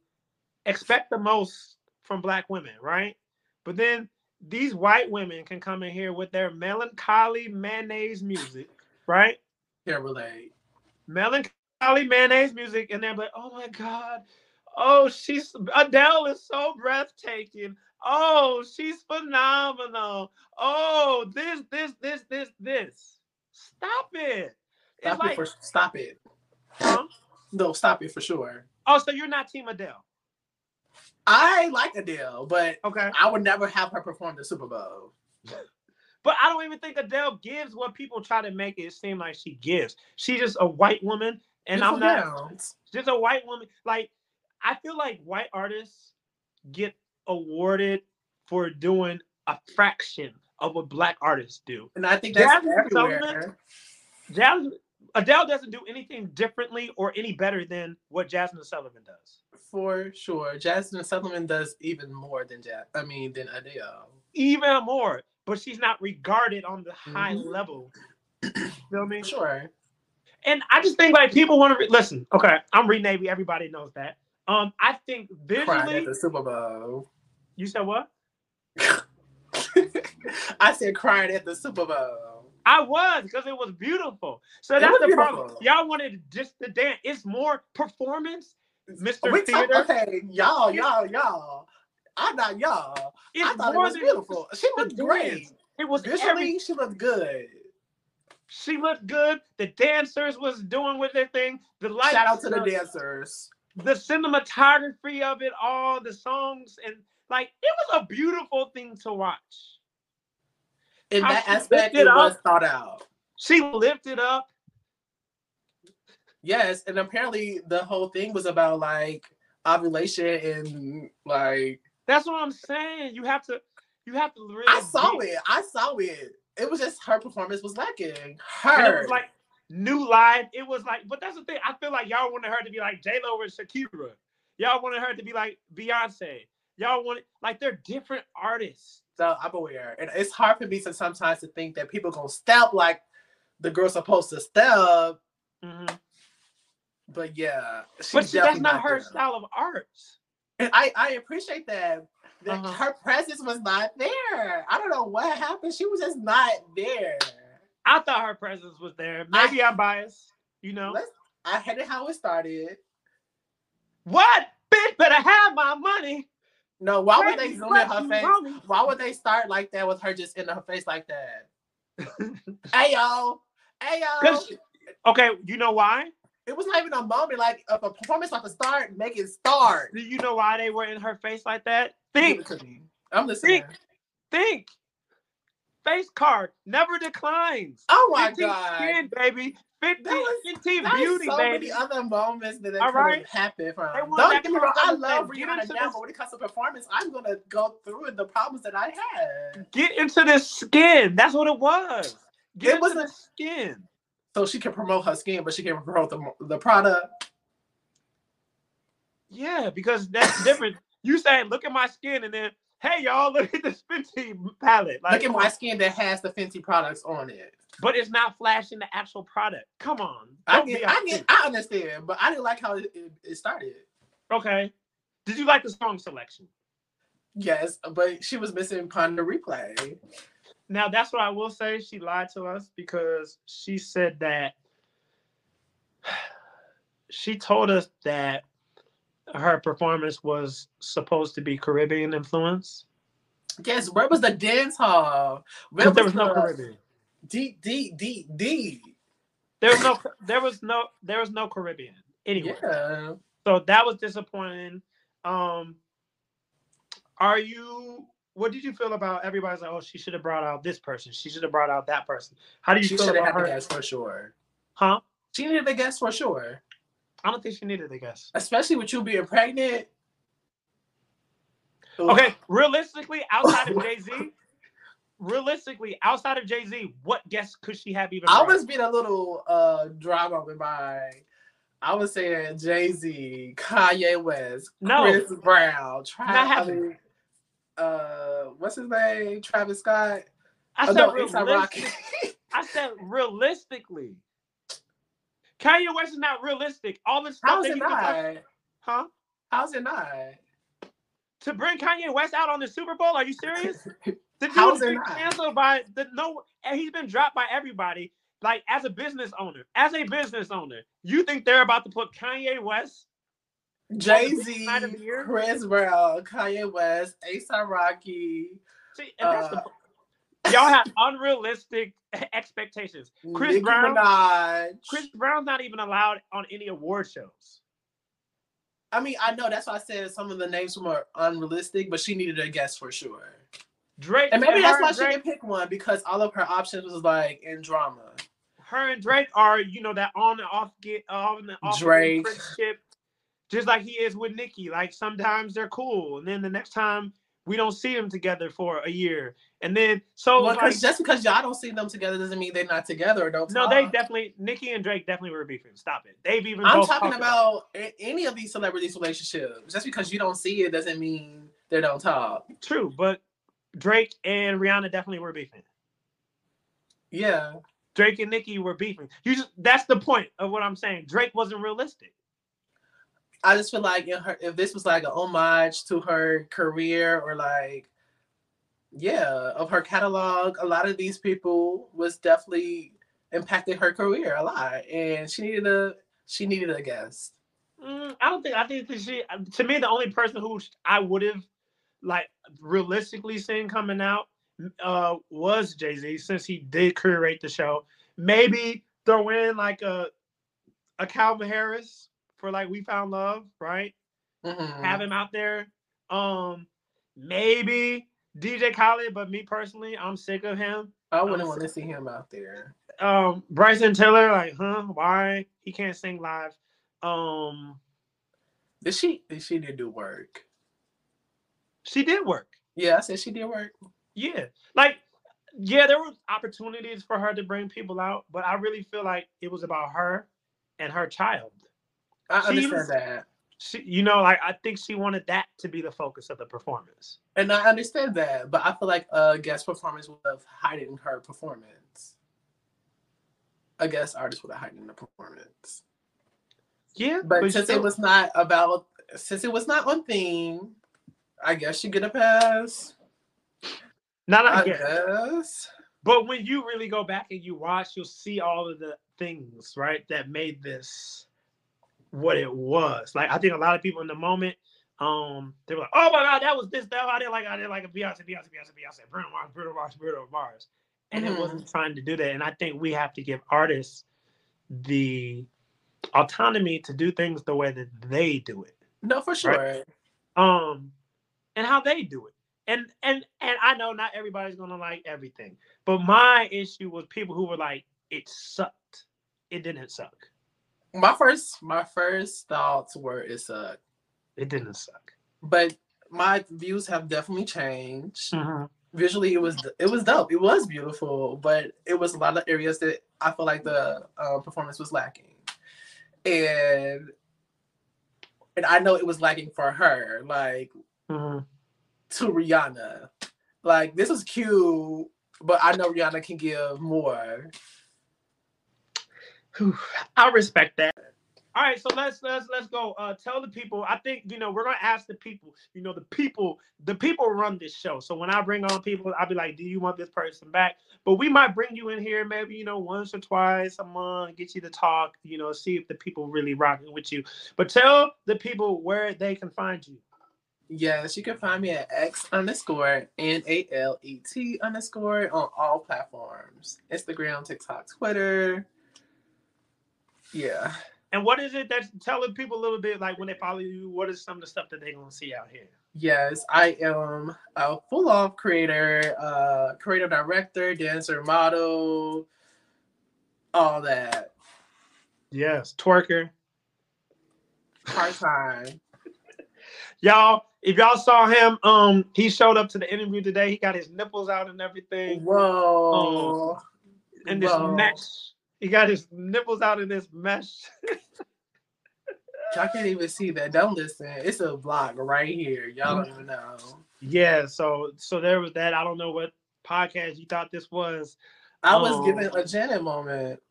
[SPEAKER 2] expect the most from black women, right? But then these white women can come in here with their melancholy mayonnaise music, right?
[SPEAKER 4] Can't relate.
[SPEAKER 2] Melancholy mayonnaise music, and they're like, "Oh my god, oh she's Adele is so breathtaking. Oh, she's phenomenal. Oh, this, this, this, this, this. Stop it. It's
[SPEAKER 4] Stop
[SPEAKER 2] like,
[SPEAKER 4] it for stop it.
[SPEAKER 2] huh?
[SPEAKER 4] No, stop it for sure.
[SPEAKER 2] oh, so you're not Team Adele?
[SPEAKER 4] I like Adele, but
[SPEAKER 2] Okay,
[SPEAKER 4] I would never have her perform the Super Bowl.
[SPEAKER 2] but I don't even think Adele gives what people try to make it seem like she gives. She's just a white woman, and I'm not. Just a white woman. Like, I feel like white artists get awarded for doing a fraction of what black artists do.
[SPEAKER 4] And I think that's
[SPEAKER 2] Jasmine
[SPEAKER 4] everywhere.
[SPEAKER 2] Sullivan? Jasmine, Adele doesn't do anything differently or any better than what Jasmine Sullivan does.
[SPEAKER 4] For sure. Jasmine Sullivan does even more than Jazz. I mean, than Adele.
[SPEAKER 2] Even more, but she's not regarded on the high
[SPEAKER 4] Mhm.
[SPEAKER 2] level. Feel me?
[SPEAKER 4] For sure.
[SPEAKER 2] And I just think like people want to re- listen. Okay, I'm re Navy. Everybody knows that. Um, I think
[SPEAKER 4] Crying
[SPEAKER 2] visually.
[SPEAKER 4] at the Super Bowl.
[SPEAKER 2] You said what?
[SPEAKER 4] I said crying at the Super Bowl.
[SPEAKER 2] I was because it was beautiful. So that's the
[SPEAKER 4] beautiful.
[SPEAKER 2] problem. Y'all wanted just the dance. It's more performance, Mr.
[SPEAKER 4] We talk,
[SPEAKER 2] Theater.
[SPEAKER 4] okay, y'all, y'all, y'all. I'm not y'all.
[SPEAKER 2] It's
[SPEAKER 4] I thought it was beautiful. She looked great.
[SPEAKER 2] dance. It was
[SPEAKER 4] Visually,
[SPEAKER 2] every,
[SPEAKER 4] she looked good.
[SPEAKER 2] She looked good. The dancers was doing with their thing. The lights.
[SPEAKER 4] Shout out to the, dancers.
[SPEAKER 2] The cinematography of it all. The songs and Like it was a beautiful thing to watch.
[SPEAKER 4] In
[SPEAKER 2] How
[SPEAKER 4] that aspect, it was thought out.
[SPEAKER 2] She lifted up.
[SPEAKER 4] Yes, and apparently the whole thing was about like ovulation and like
[SPEAKER 2] That's what I'm saying. You have to, you have to really.
[SPEAKER 4] I saw it. I saw it. It was just her performance was lacking. Her
[SPEAKER 2] like new live. It was like, but that's the thing. I feel like y'all wanted her to be like J Lo and Shakira. Y'all wanted her to be like Beyonce. Y'all wanted like they're different artists.
[SPEAKER 4] so I'm aware, and it's hard for me to sometimes to think that people gonna step like the girl's supposed to step. But yeah, she's
[SPEAKER 2] But she, that's
[SPEAKER 4] definitely
[SPEAKER 2] not her
[SPEAKER 4] there.
[SPEAKER 2] style of art.
[SPEAKER 4] And I I appreciate that. that
[SPEAKER 2] Uh-huh.
[SPEAKER 4] Her presence was not there. I don't know what happened. She was just not there.
[SPEAKER 2] I thought her presence was there. Maybe I, am biased. You know
[SPEAKER 4] Let's, I hated how it started.
[SPEAKER 2] what? Bitch, better have my money.
[SPEAKER 4] No, why would they zoom in her face?
[SPEAKER 2] want?
[SPEAKER 4] Why would they start like that with her just in her face like that? hey yo, hey yo.
[SPEAKER 2] Okay, you know why?
[SPEAKER 4] It was not even a moment like if a performance like to start, make it start.
[SPEAKER 2] Do you know why they were in her face like that? Think,
[SPEAKER 4] it. I'm listening.
[SPEAKER 2] think, think. Face card never declines.
[SPEAKER 4] Oh my
[SPEAKER 2] 15
[SPEAKER 4] god.
[SPEAKER 2] skin, baby. 15,
[SPEAKER 4] That was-
[SPEAKER 2] 15
[SPEAKER 4] There's
[SPEAKER 2] beauty,
[SPEAKER 4] so
[SPEAKER 2] baby.
[SPEAKER 4] many other moments that, that
[SPEAKER 2] All right.
[SPEAKER 4] happened from. Don't get me wrong, I love Rihanna now,
[SPEAKER 2] this-
[SPEAKER 4] but when it comes to performance, I'm gonna go through the problems that I had.
[SPEAKER 2] Get into the skin. That's what it was. Get
[SPEAKER 4] It
[SPEAKER 2] into
[SPEAKER 4] was
[SPEAKER 2] the
[SPEAKER 4] a-
[SPEAKER 2] skin.
[SPEAKER 4] So she can promote her skin, but she can't promote the, the product.
[SPEAKER 2] Yeah, because that's different. You saying, look at my skin, and then, hey y'all, look at this Fenty palette. Like,
[SPEAKER 4] Look at my skin that has the Fenty products on it.
[SPEAKER 2] but it's not flashing the actual product. Come on.
[SPEAKER 4] I get, I get, I understand, but I didn't like how it, it, started.
[SPEAKER 2] Okay. Did you like the song selection?
[SPEAKER 4] Yes, but she was missing Pon de Replay.
[SPEAKER 2] Now that's what I will say. She lied to us because she said that she told us that her performance was supposed to be Caribbean influence.
[SPEAKER 4] Yes, where was the dance hall? Where
[SPEAKER 2] Because there was no Caribbean.
[SPEAKER 4] D D D D.
[SPEAKER 2] There was no there was no there was no Caribbean anyway.
[SPEAKER 4] Yeah.
[SPEAKER 2] So that was disappointing. Um are you what did you feel about everybody's like, oh, she should have brought out this person, she should have brought out that person. How do you
[SPEAKER 4] She
[SPEAKER 2] feel about
[SPEAKER 4] the
[SPEAKER 2] her?
[SPEAKER 4] guest for sure.
[SPEAKER 2] Huh?
[SPEAKER 4] She needed a guest for sure.
[SPEAKER 2] I don't think she needed a guess.
[SPEAKER 4] Especially with you being pregnant.
[SPEAKER 2] Okay, realistically, outside of Jay Z, realistically, outside of Jay Z, what guess could she have even?
[SPEAKER 4] I was being a little uh drama with my I was saying Jay Z, Kanye West,
[SPEAKER 2] No.
[SPEAKER 4] Chris Brown,
[SPEAKER 2] Travis.
[SPEAKER 4] I mean, uh, what's his name? Travis Scott.
[SPEAKER 2] I
[SPEAKER 4] Oh,
[SPEAKER 2] said
[SPEAKER 4] no,
[SPEAKER 2] realistic, I said realistically. Kanye West is not realistic. All this stuff
[SPEAKER 4] How's it not?
[SPEAKER 2] huh?
[SPEAKER 4] How's it not?
[SPEAKER 2] To bring Kanye West out on the Super Bowl? Are you serious? The dude's been
[SPEAKER 4] not?
[SPEAKER 2] canceled by the no, and he's been dropped by everybody. Like as a business owner, as a business owner, you think they're about to put Kanye West?
[SPEAKER 4] Jay Z,
[SPEAKER 2] night of the year?
[SPEAKER 4] Chris Brown, Kanye West, A$AP Rocky.
[SPEAKER 2] See, and that's
[SPEAKER 4] Uh,
[SPEAKER 2] the, y'all have unrealistic expectations. Chris
[SPEAKER 4] Nicki
[SPEAKER 2] Brown,
[SPEAKER 4] Minaj.
[SPEAKER 2] Chris Brown's not even allowed on any award shows.
[SPEAKER 4] I mean, I know that's why I said some of the names were unrealistic, but she needed a guest for sure.
[SPEAKER 2] Drake
[SPEAKER 4] And maybe
[SPEAKER 2] her
[SPEAKER 4] that's why
[SPEAKER 2] and
[SPEAKER 4] she didn't pick one because all of her options was like in drama.
[SPEAKER 2] her and Drake are, you know, that on and off get on and off
[SPEAKER 4] Drake.
[SPEAKER 2] friendship, just like he is with Nicki. Like sometimes they're cool, and then the next time we don't see them together for a year, and then so
[SPEAKER 4] Well,
[SPEAKER 2] like,
[SPEAKER 4] just because y'all don't see them together doesn't mean they're not together or don't.
[SPEAKER 2] no,
[SPEAKER 4] talk.
[SPEAKER 2] they definitely Nicki and Drake definitely were beefing. Stop it. They've even.
[SPEAKER 4] I'm talking
[SPEAKER 2] talked
[SPEAKER 4] about any of these celebrities' relationships. Just because you don't see it doesn't mean they don't talk.
[SPEAKER 2] True, but Drake and Rihanna definitely were beefing.
[SPEAKER 4] Yeah.
[SPEAKER 2] Drake and Nicki were beefing. You just that's the point of what I'm saying. Drake wasn't realistic.
[SPEAKER 4] I just feel like in her, if this was like an homage to her career or like, yeah, of her catalog, a lot of these people was definitely impacted her career a lot, and she needed a she needed a guest.
[SPEAKER 2] Mm, I don't think I think that she to me the only person who I would have like realistically seen coming out uh was Jay-Z since he did curate the show. Maybe throw in like a a Calvin Harris for like We Found Love, right?
[SPEAKER 4] Mhm.
[SPEAKER 2] Have him out there. Um maybe DJ Khaled, but me personally, I'm sick of him.
[SPEAKER 4] I wouldn't
[SPEAKER 2] I'm
[SPEAKER 4] want to see him out there.
[SPEAKER 2] Um, Bryson Tiller, like, huh? Why he can't sing live? Um,
[SPEAKER 4] Did she? Did she did do work?
[SPEAKER 2] she did work.
[SPEAKER 4] Yeah, I said she did work.
[SPEAKER 2] Yeah, like, yeah, there were opportunities for her to bring people out, but I really feel like it was about her and her child.
[SPEAKER 4] I
[SPEAKER 2] She
[SPEAKER 4] understand
[SPEAKER 2] was-
[SPEAKER 4] that,
[SPEAKER 2] She, you know, like I think she wanted that to be the focus of the performance.
[SPEAKER 4] and I understand that, but I feel like a guest performance would have heightened her performance. A guest artist would have heightened the performance.
[SPEAKER 2] Yeah,
[SPEAKER 4] But, since
[SPEAKER 2] still-
[SPEAKER 4] it was not about, since it was not on theme, I guess she get a pass.
[SPEAKER 2] not
[SPEAKER 4] I
[SPEAKER 2] I guess.
[SPEAKER 4] guess.
[SPEAKER 2] But when you really go back and you watch, you'll see all of the things, right, that made this what it was. Like I think a lot of people in the moment, um, they were like, "Oh my god, that was this, that I did like I did like a Beyonce, Beyonce, Beyonce, Beyonce, Bruno Mars, Bruno Mars, Bruno Mars," and
[SPEAKER 4] Mhm.
[SPEAKER 2] it wasn't trying to do that. And I think we have to give artists the autonomy to do things the way that they do it
[SPEAKER 4] No, for sure.
[SPEAKER 2] um and how they do it and and and i know not everybody's gonna like everything but my issue was people who were like it sucked it didn't suck
[SPEAKER 4] My first, my first thoughts were it's a,
[SPEAKER 2] it didn't suck
[SPEAKER 4] but my views have definitely changed.
[SPEAKER 2] Mhm.
[SPEAKER 4] Visually, it was it was dope. It was beautiful, but it was a lot of areas that I feel like the uh, performance was lacking, and and I know it was lacking for her, like
[SPEAKER 2] Mhm.
[SPEAKER 4] to Rihanna. Like this was cute, but I know Rihanna can give more.
[SPEAKER 2] Whew, i respect that. All right so let's let's let's go uh tell the people. I think you know we're gonna ask the people you know the people the people run this show. So when i bring on people i'll be like do you want this person back? But we might bring you in here maybe you know once or twice a month get you to talk you know see if the people really rocking with you. But tell the people where they can find you.
[SPEAKER 4] Yes, you can find me at X underscore N A L E T underscore on all platforms. Instagram, TikTok, Twitter. Yeah.
[SPEAKER 2] and what is it that's telling people a little bit like when they follow you what is some of the stuff that they're gonna see out here
[SPEAKER 4] Yes, I am a full off creator, uh, creative director, dancer, model, all that.
[SPEAKER 2] yes twerker
[SPEAKER 4] Part time.
[SPEAKER 2] Y'all, if y'all saw him, um, he showed up to the interview today. He got his nipples out and everything.
[SPEAKER 4] Whoa.
[SPEAKER 2] and this
[SPEAKER 4] Whoa.
[SPEAKER 2] mesh. He got his nipples out in this mesh.
[SPEAKER 4] Y'all can't even see that. Don't listen. It's a vlog right here. Y'all don't even know.
[SPEAKER 2] yeah, so so there was that. I don't know what podcast you thought this was.
[SPEAKER 4] I was um,
[SPEAKER 2] Oh.
[SPEAKER 4] given a Janet moment.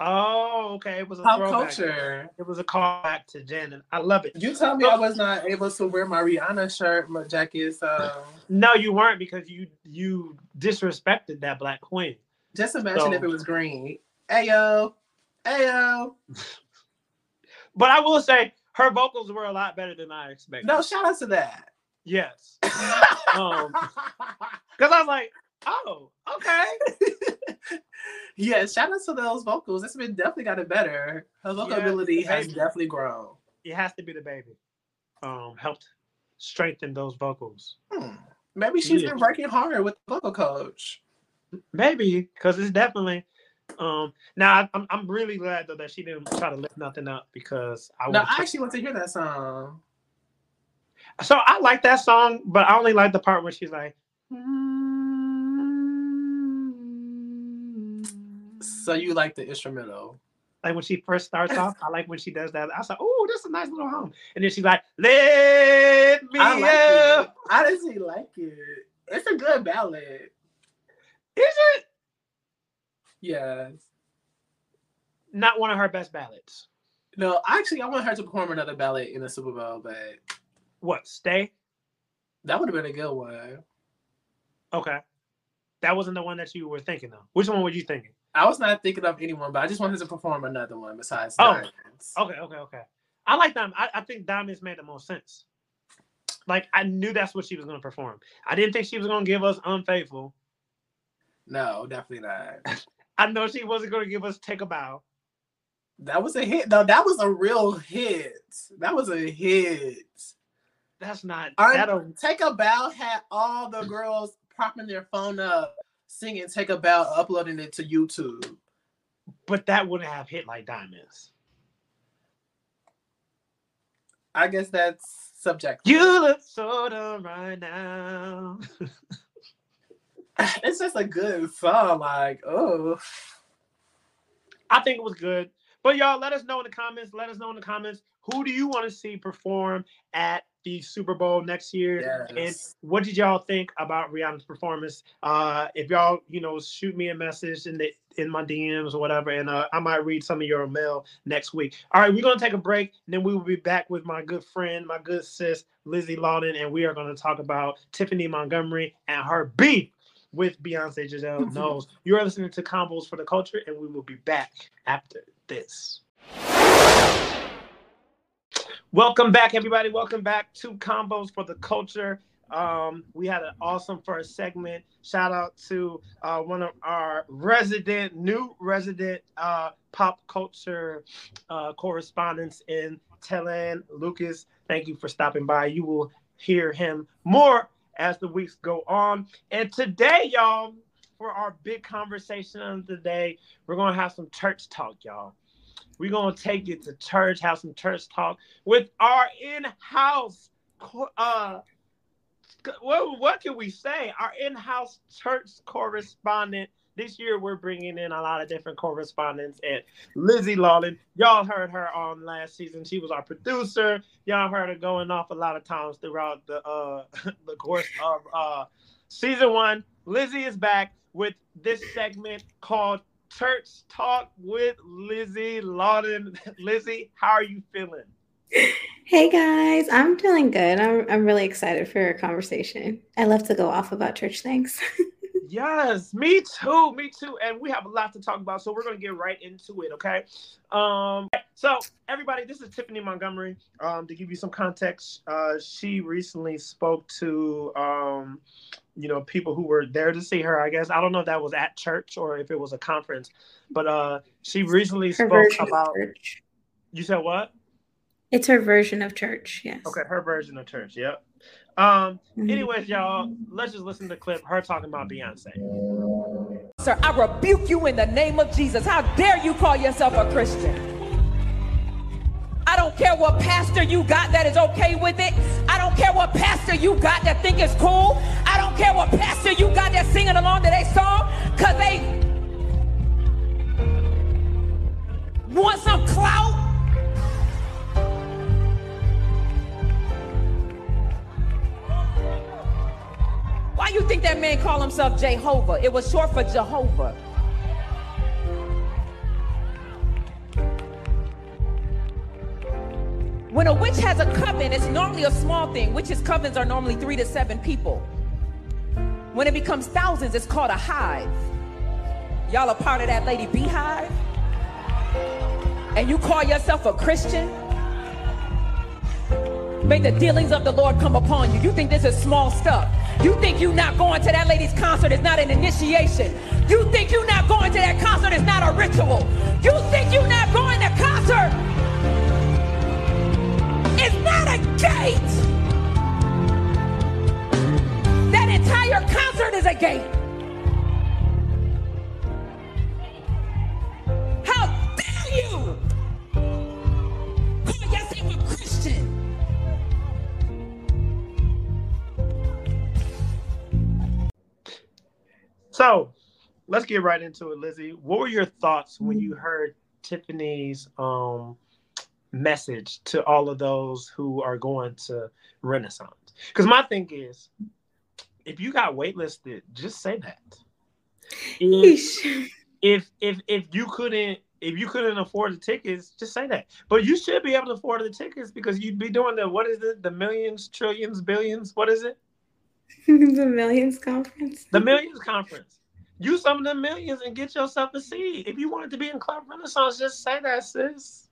[SPEAKER 2] Oh, okay. It was a
[SPEAKER 4] Pop
[SPEAKER 2] throwback.
[SPEAKER 4] culture.
[SPEAKER 2] It was a callback to Janet. I love it.
[SPEAKER 4] You tell me I oh. was not able to wear my Rihanna shirt, my jacket. So
[SPEAKER 2] No, you weren't because you you disrespected that black queen.
[SPEAKER 4] just imagine if it was green. Ayo, ayo.
[SPEAKER 2] But I will say her vocals were a lot better than I expected.
[SPEAKER 4] No, shout out to that.
[SPEAKER 2] Yes. Um, Because I was like, oh, okay.
[SPEAKER 4] yeah, shout out to those vocals. It's been definitely gotten better. Her vocal
[SPEAKER 2] Yeah,
[SPEAKER 4] ability has definitely grown.
[SPEAKER 2] It has to be the baby. Um, helped strengthen those vocals.
[SPEAKER 4] Hmm. Maybe she's
[SPEAKER 2] Yeah.
[SPEAKER 4] been working hard with the vocal coach.
[SPEAKER 2] Maybe because it's definitely. Um, now I'm I'm really glad though that she didn't try to lift nothing up because I
[SPEAKER 4] No. I actually want to hear that song.
[SPEAKER 2] So I like that song, but I only like the part where she's like.
[SPEAKER 4] So you like the instrumental?
[SPEAKER 2] Like when she first starts off, I like when she does that. I was like, "Oh, this is a nice little home," and then she's like, "Let me
[SPEAKER 4] I like
[SPEAKER 2] up."
[SPEAKER 4] it. I honestly like it. It's a good ballad.
[SPEAKER 2] Is it
[SPEAKER 4] Yes.
[SPEAKER 2] not one of her best ballads?
[SPEAKER 4] No, actually, I want her to perform another ballad in the Super Bowl, but
[SPEAKER 2] What? Stay.
[SPEAKER 4] that would have been a good one.
[SPEAKER 2] Okay. That wasn't the one that you were thinking of. Which one were you thinking?
[SPEAKER 4] I was not thinking of anyone, but I just wanted to perform another one besides
[SPEAKER 2] Oh.
[SPEAKER 4] Diamonds.
[SPEAKER 2] Okay, okay, okay. I like them. I, I think Diamonds made the most sense. Like I knew that's what she was gonna perform. I didn't think she was gonna give us Unfaithful.
[SPEAKER 4] No, definitely not.
[SPEAKER 2] I know she wasn't gonna give us Take a Bow.
[SPEAKER 4] That was a hit. No, that was a real hit. That was a hit.
[SPEAKER 2] That's not.
[SPEAKER 4] I Take a Bow had all the girls propping their phone up, singing Take a Bow, uploading it to YouTube.
[SPEAKER 2] but that wouldn't have hit like diamonds.
[SPEAKER 4] I guess that's subjective.
[SPEAKER 2] You look so dumb right now.
[SPEAKER 4] It's just a good song. Like, oh,
[SPEAKER 2] I think it was good. But y'all, let us know in the comments. Let us know in the comments who do you want to see perform at the Super Bowl next year, and
[SPEAKER 4] yes.
[SPEAKER 2] what did y'all think about Rihanna's performance? Uh, if y'all, you know, shoot me a message in the in my DMs or whatever, and uh, I might read some of your mail next week. All right, we're gonna take a break, and then we will be back with my good friend, my good sis Lizzy Lawton, and we are gonna talk about Tiphani Montgomery and her beef with Beyonce Giselle Knowles. You are listening to Convos for the Culture, and we will be back after this. Welcome back, everybody. Welcome back to Convos for the Culture. Um, we had an awesome first segment. Shout out to uh, one of our resident, new resident uh, pop culture uh, correspondents in Telan, Lucas. Thank you for stopping by. You will hear him more as the weeks go on. And today, y'all, for our big conversation of the day, we're going to have some church talk, y'all. We're going to take it to church, have some church talk with our in-house uh what, what can we say? Our in-house church correspondent. This year we're bringing in a lot of different correspondents and Lizzy Lawton. Y'all heard her on last season. She was our producer. Y'all heard her going off a lot of times throughout the uh the course of uh season one. Lizzy is back with this segment called Church Talk with Lizzy Lawton. Lizzy, how are you feeling?
[SPEAKER 1] Hey guys, I'm feeling good. I'm I'm really excited for our conversation. I love to go off about church things.
[SPEAKER 2] Yes, me too, me too. And we have a lot to talk about, so we're gonna get right into it, okay? Um, so everybody, this is Tiphani Montgomery. Um, to give you some context, uh, she recently spoke to um, you know, people who were there to see her. I guess I don't know if that was at church or if it was a conference, but uh, she recently spoke about.
[SPEAKER 1] church.
[SPEAKER 2] You said what?
[SPEAKER 1] It's her version of church. Yes.
[SPEAKER 2] Okay, her version of church. Yep. Um. Anyways, y'all, let's just listen to the clip. Her talking about Beyonce.
[SPEAKER 7] Sir, I rebuke you in the name of Jesus. How dare you call yourself a Christian? I don't care what pastor you got that is okay with it. I don't care what pastor you got that think it's cool. I don't care what pastor you got that's singing along to their song because they want some clout. Why do you think that man called himself Jehovah? It was short for Jehovah. When a witch has a coven, it's normally a small thing. Witches' covens are normally three to seven people. When it becomes thousands, it's called a hive. Y'all are part of that lady BeyHive? And you call yourself a Christian? May the dealings of the Lord come upon you. You think this is small stuff. You think you not going to that lady's concert is not an initiation. You think you not going to that concert is not a ritual. You think you not going to concert is not a gate. That entire concert is a gate.
[SPEAKER 2] So let's get right into it, Lizzy. What were your thoughts when you heard Tiphani's um, message to all of those who are going to Renaissance? Because my thing is, if you got waitlisted, just say that. If, if if if you couldn't if you couldn't afford the tickets, just say that. But you should be able to afford the tickets because you'd be doing the what is it? The millions, trillions, billions. What is it?
[SPEAKER 1] the Millions Conference.
[SPEAKER 2] The Millions Conference. Use some of the millions and get yourself a seat. If you wanted to be in Club Renaissance, just say that, sis.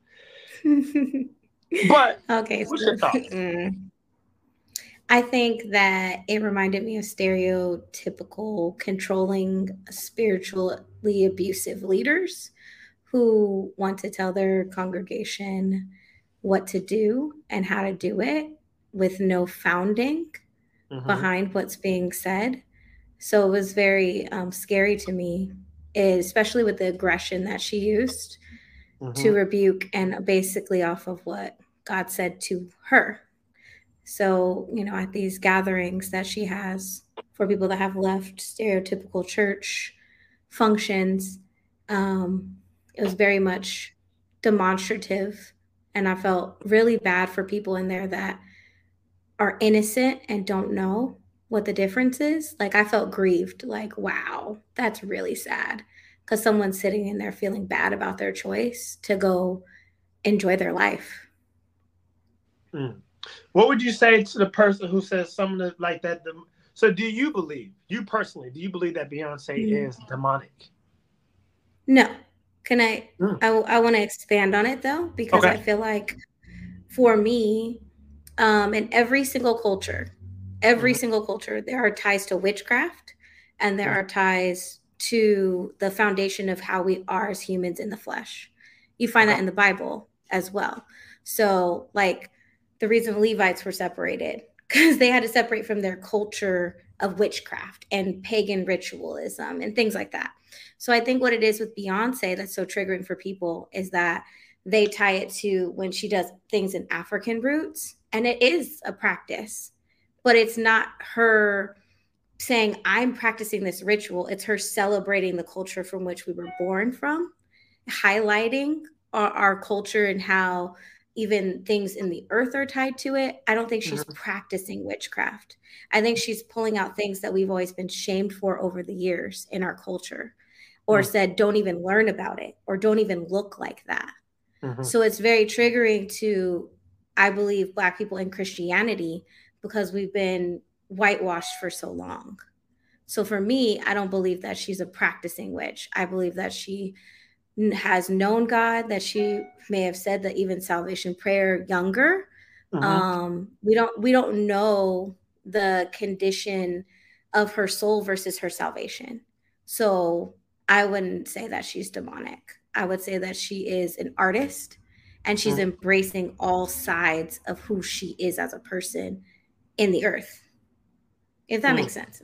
[SPEAKER 2] But
[SPEAKER 1] okay.
[SPEAKER 2] What's
[SPEAKER 1] so-
[SPEAKER 2] your thoughts?
[SPEAKER 1] mm. I think that it reminded me of stereotypical, controlling, spiritually abusive leaders who want to tell their congregation what to do and how to do it with no founding
[SPEAKER 2] Mhm.
[SPEAKER 1] behind what's being said. So it was very um, scary to me, especially with the aggression that she used to
[SPEAKER 2] Mhm.
[SPEAKER 1] rebuke and basically off of what God said to her. So, you know, at these gatherings that she has for people that have left stereotypical church functions, um, it was very much demonstrative. And I felt really bad for people in there that are innocent and don't know what the difference is. Like, I felt grieved, like, wow, that's really sad. Because someone's sitting in there feeling bad about their choice to go enjoy their life.
[SPEAKER 2] Mm. What would you say to the person who says something like that? the- So, do you believe, you personally, do you believe that Beyonce
[SPEAKER 1] Mhm.
[SPEAKER 2] is demonic?
[SPEAKER 1] No. Can I?
[SPEAKER 2] Mm.
[SPEAKER 1] I, want to expand on it though, because I feel like for me, um, in every single culture, every
[SPEAKER 2] Mhm.
[SPEAKER 1] single culture, there are ties to witchcraft and there
[SPEAKER 2] Mhm.
[SPEAKER 1] are ties to the foundation of how we are as humans in the flesh. You find that in the Bible as well. So, like, the reason Levites were separated because they had to separate from their culture of witchcraft and pagan ritualism and things like that. So I think what it is with Beyonce that's so triggering for people is that they tie it to when she does things in African roots, and it is a practice, but it's not her saying, I'm practicing this ritual. It's her celebrating the culture from which we were born from, highlighting our, our culture and how even things in the earth are tied to it. I don't think she's practicing witchcraft. I think she's pulling out things that we've always been shamed for over the years in our culture or
[SPEAKER 2] Mm.
[SPEAKER 1] said don't even learn about it or don't even look like that.
[SPEAKER 2] Mhm.
[SPEAKER 1] So it's very triggering to, I believe, Black people in Christianity because we've been whitewashed for so long. So for me, I don't believe that she's a practicing witch. I believe that she has known God, that she may have said that even salvation prayer younger.
[SPEAKER 2] Mhm.
[SPEAKER 1] Um, we don't we don't know the condition of her soul versus her salvation. So I wouldn't say that she's demonic. I would say that she is an artist and she's
[SPEAKER 2] Mm.
[SPEAKER 1] embracing all sides of who she is as a person in the earth. If that
[SPEAKER 2] Mm.
[SPEAKER 1] makes sense.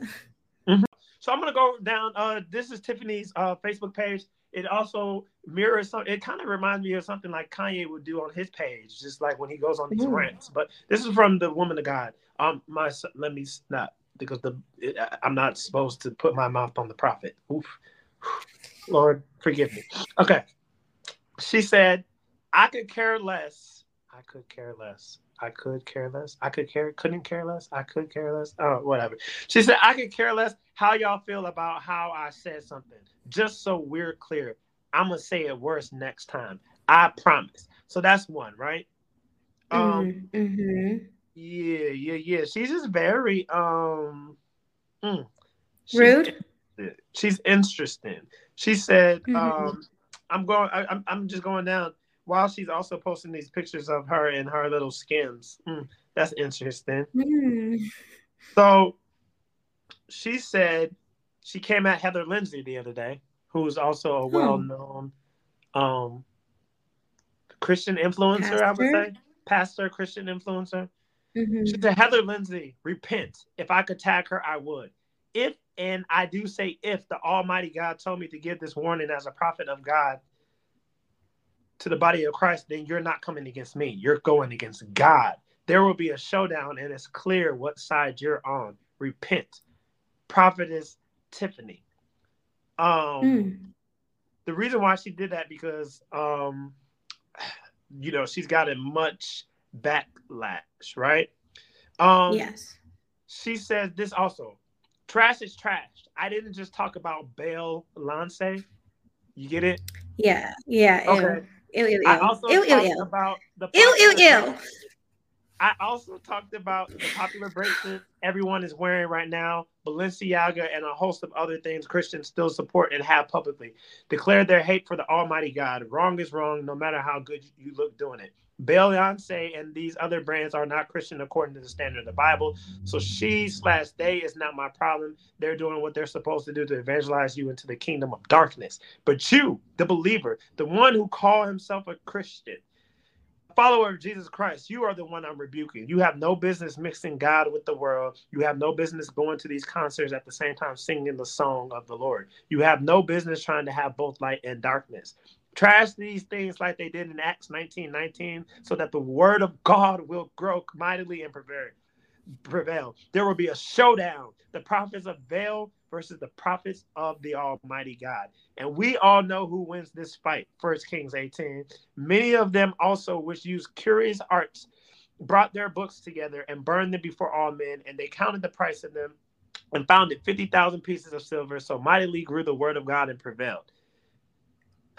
[SPEAKER 2] So I'm gonna go down. Uh, this is Tiphani's uh, Facebook page. It also mirrors some. It kind of reminds me of something like Kanye would do on his page, just like when he goes on these
[SPEAKER 1] Ooh.
[SPEAKER 2] rants. But this is from the woman of God. Um, my let me s- not because the it, I- I'm not supposed to put my mouth on the prophet. Oof. Lord, forgive me. Okay. She said, "I could care less. I could care less. I could care less. I could care. Couldn't care less. I could care less. Oh, whatever." She said, "I could care less how y'all feel about how I said something. Just so we're clear, I'm gonna say it worse next time. I promise." So that's one, right? Um,
[SPEAKER 1] Mhm.
[SPEAKER 2] yeah, yeah, yeah. She's just very um mm, she's
[SPEAKER 1] Rude?
[SPEAKER 2] She's interesting. She said,
[SPEAKER 1] Mhm.
[SPEAKER 2] um, I'm going I, I'm I'm just going down while she's also posting these pictures of her in her little skims. Mm, that's interesting.
[SPEAKER 1] Mm.
[SPEAKER 2] So she said she came at Heather Lindsay the other day, who's also a well-known um Christian influencer, I would say. Pastor, Christian influencer.
[SPEAKER 1] Mhm.
[SPEAKER 2] She said, Heather Lindsay, repent. If I could tag her, I would. If, and I do say if, the Almighty God told me to give this warning as a prophet of God to the body of Christ, then you're not coming against me. You're going against God. There will be a showdown, and it's clear what side you're on. Repent. Prophetess Tiphani. Um,
[SPEAKER 1] Mm.
[SPEAKER 2] the reason why she did that because um you know she's gotten much backlash right um
[SPEAKER 1] yes.
[SPEAKER 2] she says this also trash is trash i didn't just talk about Belle Lance. you get it
[SPEAKER 1] Yeah. Yeah. Ew.
[SPEAKER 2] Okay.
[SPEAKER 1] Ew, ew,
[SPEAKER 2] i also
[SPEAKER 1] Ew,
[SPEAKER 2] talked
[SPEAKER 1] ew.
[SPEAKER 2] about the
[SPEAKER 1] Ew, ew,
[SPEAKER 2] popular-
[SPEAKER 1] ew.
[SPEAKER 2] I also talked about the popular bracelet everyone is wearing right now, Balenciaga, and a host of other things Christians still support and have publicly. Declare their hate for the Almighty God. Wrong is wrong, no matter how good you look doing it. Beyonce and these other brands are not Christian according to the standard of the Bible. So she slash they is not my problem. They're doing what they're supposed to do to evangelize you into the kingdom of darkness. But you, the believer, the one who call himself a Christian, follower of Jesus Christ, you are the one I'm rebuking. You have no business mixing God with the world. You have no business going to these concerts at the same time singing the song of the Lord. You have no business trying to have both light and darkness. Trash these things like they did in Acts 19 19, so that the word of God will grow mightily and prevail. There will be a showdown. The prophets of Baal versus the prophets of the Almighty God. And we all know who wins this fight. First Kings 18. Many of them also, which used curious arts, brought their books together and burned them before all men, and they counted the price of them and found it 50,000 pieces of silver. So mightily grew the word of God and prevailed.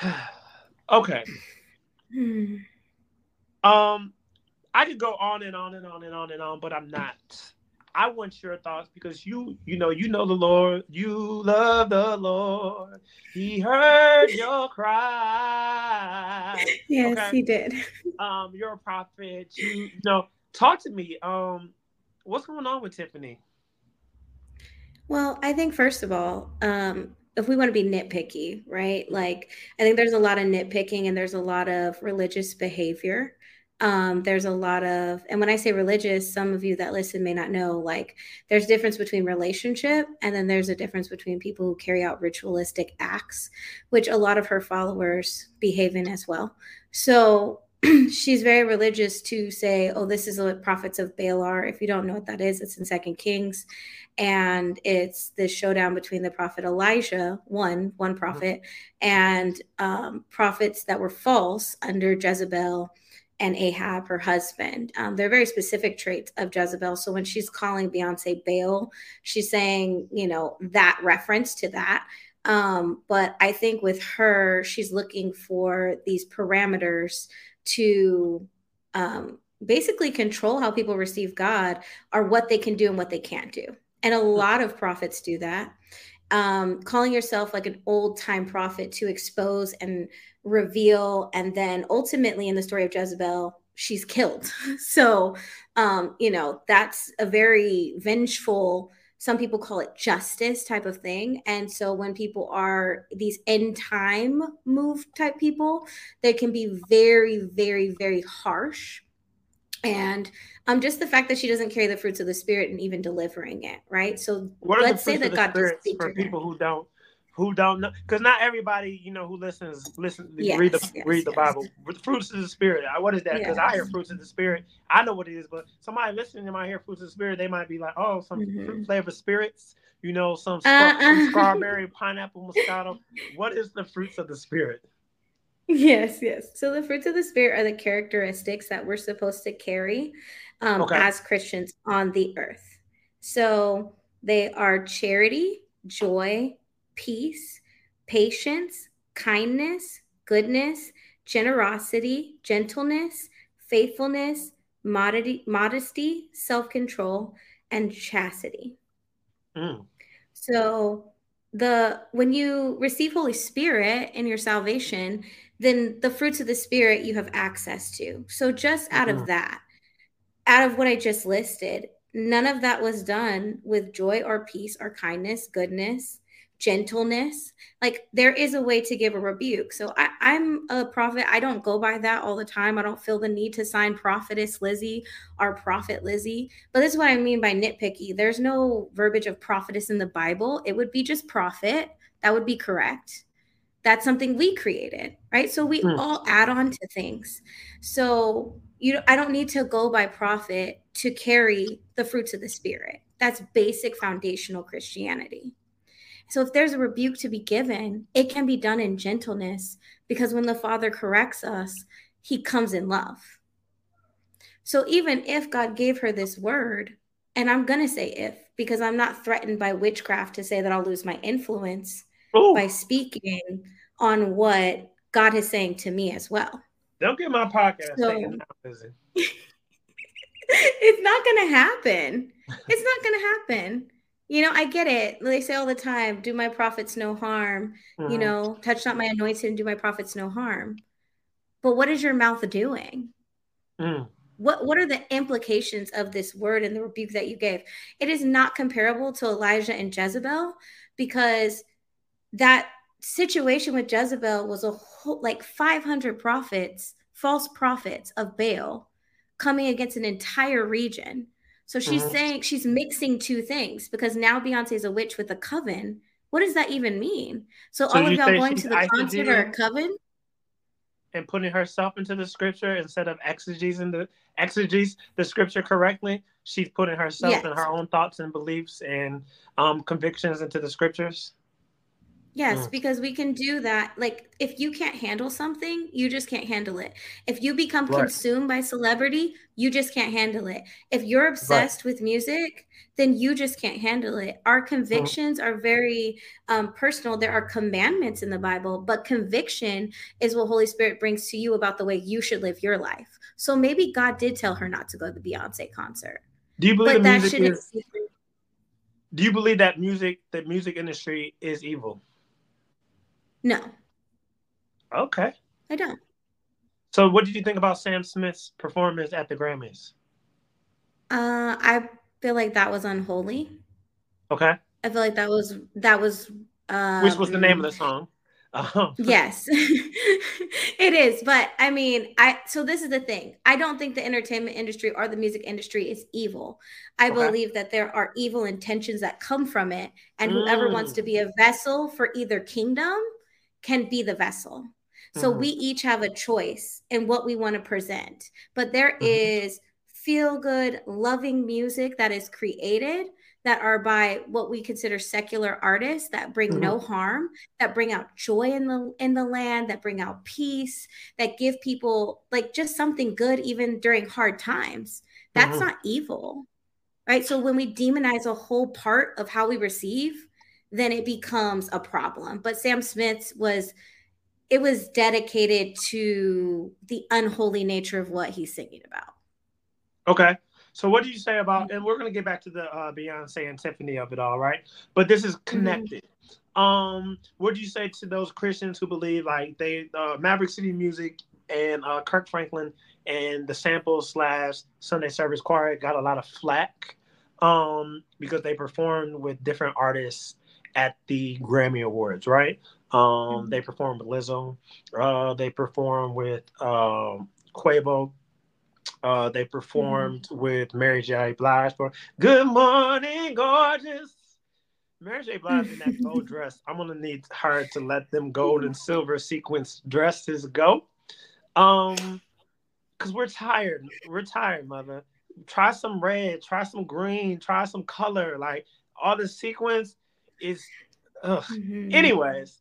[SPEAKER 2] okay. um, I could go on and on and on and on and on, but I'm not. I want your thoughts because you, you know, you know the Lord. You love the Lord. He heard your cry.
[SPEAKER 1] Yes, okay? he did.
[SPEAKER 2] Um, you're a prophet. You, you know, talk to me. Um, what's going on with Tiphani?
[SPEAKER 1] Well, I think first of all, um, if we want to be nitpicky, right? Like, I think there's a lot of nitpicking and there's a lot of religious behavior um, there's a lot of and when i say religious some of you that listen may not know like there's a difference between relationship and then there's a difference between people who carry out ritualistic acts which a lot of her followers behave in as well so she's very religious to say oh this is what prophets of baal are if you don't know what that is it's in second kings and it's the showdown between the prophet elijah one one mm-hmm. prophet and um, prophets that were false under jezebel and Ahab, her husband. Um, they're very specific traits of Jezebel. So when she's calling Beyonce Baal, she's saying, you know, that reference to that. Um, but I think with her, she's looking for these parameters to um, basically control how people receive God or what they can do and what they can't do. And a lot of prophets do that. Um, calling yourself like an old time prophet to expose and reveal and then ultimately in the story of Jezebel she's killed. So um you know that's a very vengeful some people call it justice type of thing. And so when people are these end time move type people they can be very very very harsh. And um just the fact that she doesn't carry the fruits of the spirit and even delivering it right? So let's say that god
[SPEAKER 2] for people who don't who don't know because not everybody you know who listens listen yes, read the yes, read the yes. bible. Fruits of the spirit what is that? Because i hear fruits of the spirit. I know what it is but somebody listening to my hear fruits of the spirit they might be like oh some mm-hmm. fruit flavor spirits you know some, uh, some strawberry pineapple moscato. What is the fruits of the spirit?
[SPEAKER 1] Yes yes. So the fruits of the spirit are the characteristics that we're supposed to carry um, okay. as christians on the earth. So they are charity joy peace, patience, kindness, goodness, generosity, gentleness, faithfulness, modesty, modesty self-control, and chastity. Mm. So the when you receive Holy Spirit in your salvation, then the fruits of the Spirit you have access to. So just out mm-hmm. of that, out of what I just listed, none of that was done with joy or peace or kindness, goodness, gentleness like there is a way to give a rebuke. So I, i'm a prophet. I don't go by that all the time. I don't feel the need to sign prophetess lizzie or prophet lizzie. But this is what i mean by nitpicky. There's no verbiage of prophetess in the bible. It would be just prophet. That would be correct. That's something we created right? So we hmm. all add on to things. So you i don't need to go by prophet to carry the fruits of the spirit. That's basic foundational christianity so if there's a rebuke to be given, it can be done in gentleness because when the Father corrects us, he comes in love. So even if God gave her this word, and I'm going to say if because I'm not threatened by witchcraft to say that I'll lose my influence Ooh. by speaking on what God is saying to me as well.
[SPEAKER 2] Don't get my podcast so,
[SPEAKER 1] it's not going to happen. It's not going to happen you know, I get it. They say all the time, do my prophets no harm. Mm-hmm. You know, touch not my anointed and do my prophets no harm. But what is your mouth doing? Mm. What what are the implications of this word and the rebuke that you gave? It is not comparable to Elijah and Jezebel because that situation with Jezebel was a whole like 500 prophets false prophets of Baal coming against an entire region. So she's
[SPEAKER 2] Mhm.
[SPEAKER 1] saying she's mixing two things because now Beyonce is a witch with a coven. What does that even mean? So,
[SPEAKER 2] So
[SPEAKER 1] all of y'all going to the concert are a coven?
[SPEAKER 2] and putting herself into the scripture instead of exegesing the exegesis the scripture correctly. She's putting herself and her own thoughts and beliefs and um, convictions into the scriptures.
[SPEAKER 1] Yes,
[SPEAKER 2] Mm.
[SPEAKER 1] because we can do that. Like, if you can't handle something, you just can't handle it. If you become
[SPEAKER 2] Right.
[SPEAKER 1] consumed by celebrity, you just can't handle it. If you're obsessed with music, then you just can't handle it. Our convictions are very um, personal. There are commandments in the Bible, but conviction is what Holy Spirit brings to you about the way you should live your life. So maybe God did tell her not to go to the Beyonce concert,
[SPEAKER 2] Do you believe
[SPEAKER 1] but that
[SPEAKER 2] music
[SPEAKER 1] shouldn't.
[SPEAKER 2] is? Do you believe that music, the music industry, is evil?
[SPEAKER 1] No,
[SPEAKER 2] Okay.
[SPEAKER 1] I don't.
[SPEAKER 2] So, what did you think about Sam Smith's performance at the Grammys?
[SPEAKER 1] Uh, I feel like that was unholy.
[SPEAKER 2] Okay.
[SPEAKER 1] I feel like that was that was um,
[SPEAKER 2] Which was the name of the song? Um,
[SPEAKER 1] Yes. it is, but I mean, I so this is the thing. I don't think the entertainment industry or the music industry is evil. I
[SPEAKER 2] Okay.
[SPEAKER 1] believe that there are evil intentions that come from it and whoever wants
[SPEAKER 2] Mm.
[SPEAKER 1] to be a vessel for either kingdom can be the vessel. So
[SPEAKER 2] Mhm.
[SPEAKER 1] we each have a choice in what we want to present. But there
[SPEAKER 2] Mhm.
[SPEAKER 1] is feel good, loving music that is created that are by what we consider secular artists that bring
[SPEAKER 2] Mm-hmm.
[SPEAKER 1] no harm, that bring out joy in the in the land, that bring out peace, that give people like just something good even during hard times. That's
[SPEAKER 2] Mhm.
[SPEAKER 1] not evil. Right? So when we demonize a whole part of how we receive, then it becomes a problem. But Sam Smith's was it was dedicated to the unholy nature of what he's singing about.
[SPEAKER 2] Okay. So what do you say about and we're gonna get back to the uh, Beyonce and Tiphani of it all, right? But this is connected. Um, what do you say to those Christians who believe like they uh, Maverick City Music and uh, Kirk Franklin and the sample slash Sunday Service Choir got a lot of flack um, because they performed with different artists at the Grammy Awards, right? Um, They performed with Lizzo. Uh, they performed with um, Quavo. Uh, they performed with Mary J. Blige for "Good Morning, Gorgeous." Mary J. Blige in that gold dress. I'm gonna need her to let them gold and silver sequence dresses go. Um, cause we're tired. We're tired, mother. Try some red. Try some green. Try some color. Like all the sequence is. Ugh.
[SPEAKER 1] Mhm.
[SPEAKER 2] Anyways,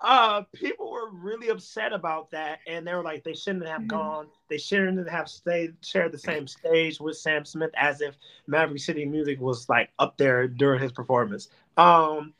[SPEAKER 2] uh, people were really upset about that, and they were like, they shouldn't have
[SPEAKER 1] Mhm.
[SPEAKER 2] gone. They shouldn't have stayed shared the same stage with Sam Smith, as if Maverick City Music was like up there during his performance. Um,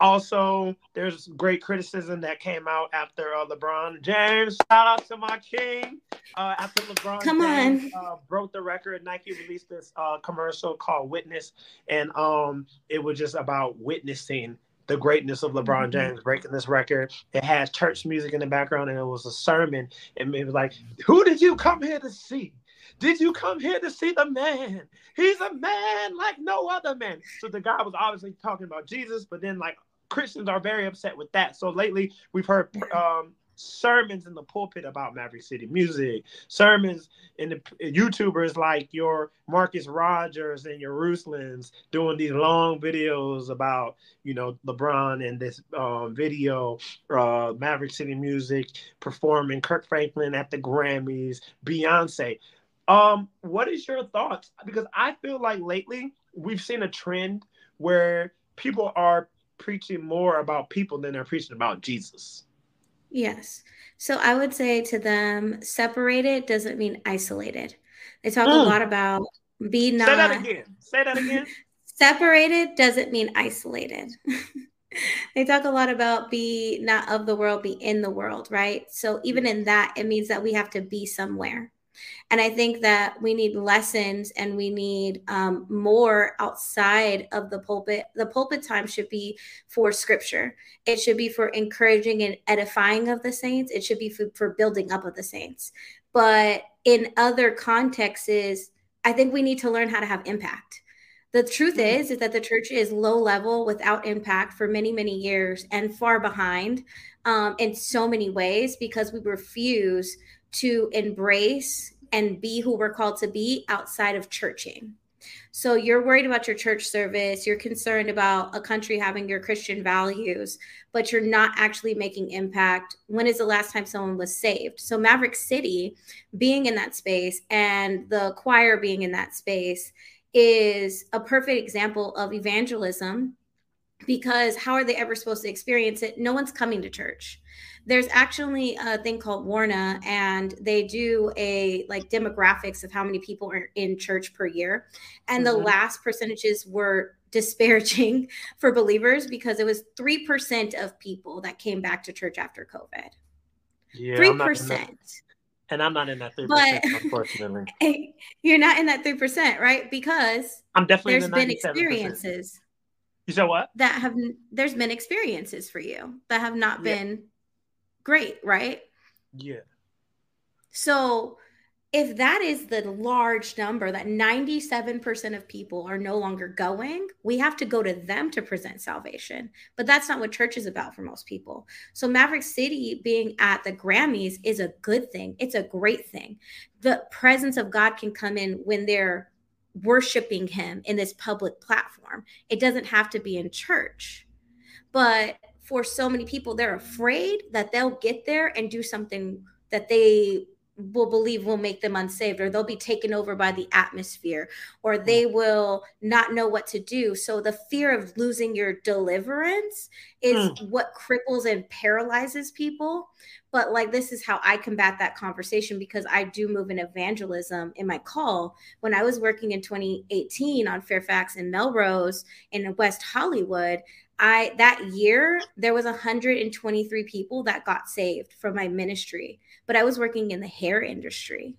[SPEAKER 2] also, there's great criticism that came out after uh, LeBron James. Shout out to my king. Uh, after LeBron
[SPEAKER 1] Come
[SPEAKER 2] James uh, broke the record, Nike released this uh, commercial called Witness, and um, it was just about witnessing the greatness of LeBron
[SPEAKER 1] Mhm.
[SPEAKER 2] James breaking this record. It has church music in the background, and it was a sermon. And it was like, "Who did you come here to see? Did you come here to see the man? He's a man like no other man." So the guy was obviously talking about Jesus, but then like Christians are very upset with that. So lately, we've heard um, sermons in the pulpit about Maverick City music, sermons in the YouTubers like your Marcus Rogers and your Ruslands doing these long videos about you know LeBron and this um, video, uh, Maverick City music performing Kirk Franklin at the Grammys, Beyonce. Um, what is your thoughts? Because I feel like lately we've seen a trend where people are preaching more about people than they're preaching about Jesus.
[SPEAKER 1] Yes. So I would say to them, separated doesn't mean isolated. They talk a
[SPEAKER 2] Mm.
[SPEAKER 1] lot about be not
[SPEAKER 2] Say that again. Say that again.
[SPEAKER 1] separated doesn't mean isolated. they talk a lot about be not of the world, be in the world, right? So even in that, it means that we have to be somewhere. And I think that we need lessons and we need um, more outside of the pulpit. The pulpit time should be for scripture, it should be for encouraging and edifying of the saints, it should be for, for building up of the saints. But in other contexts, I think we need to learn how to have impact. The truth
[SPEAKER 2] Mhm.
[SPEAKER 1] is, is that the church is low level without impact for many, many years and far behind um, in so many ways because we refuse to embrace and be who we're called to be outside of churching. So you're worried about your church service, you're concerned about a country having your Christian values, but you're not actually making impact. When is the last time someone was saved? So Maverick City being in that space and the choir being in that space is a perfect example of evangelism because how are they ever supposed to experience it? No one's coming to church there's actually a thing called Barna, and they do a like demographics of how many people are in church per year. And mm-hmm. the last percentages were disparaging for believers because it was 3% of people that came back to church after COVID.
[SPEAKER 2] Yeah,
[SPEAKER 1] 3%.
[SPEAKER 2] And I'm not in that 3%, but, unfortunately.
[SPEAKER 1] You're not in that 3%, right? Because
[SPEAKER 2] I'm definitely
[SPEAKER 1] there's
[SPEAKER 2] the
[SPEAKER 1] been experiences.
[SPEAKER 2] You said what?
[SPEAKER 1] That have there's been experiences for you that have not yeah. Great, right?
[SPEAKER 2] Yeah.
[SPEAKER 1] So if that is the large number that 97% of people are no longer going, we have to go to them to present salvation. But that's not what church is about for most people. So Maverick City being at the Grammys is a good thing. It's a great thing. The presence of God can come in when they're worshiping him in this public platform. It doesn't have to be in church. But for so many people they're afraid that they'll get there and do something that they will believe will make them unsaved or they'll be taken over by the atmosphere or they mm. will not know what to do so the fear of losing your deliverance is mm. what cripples and paralyzes people but like this is how i combat that conversation because i do move in evangelism in my call when i was working in 2018 on fairfax and melrose in west hollywood I that year there was 123 people that got saved from my ministry, but I was working in the hair industry.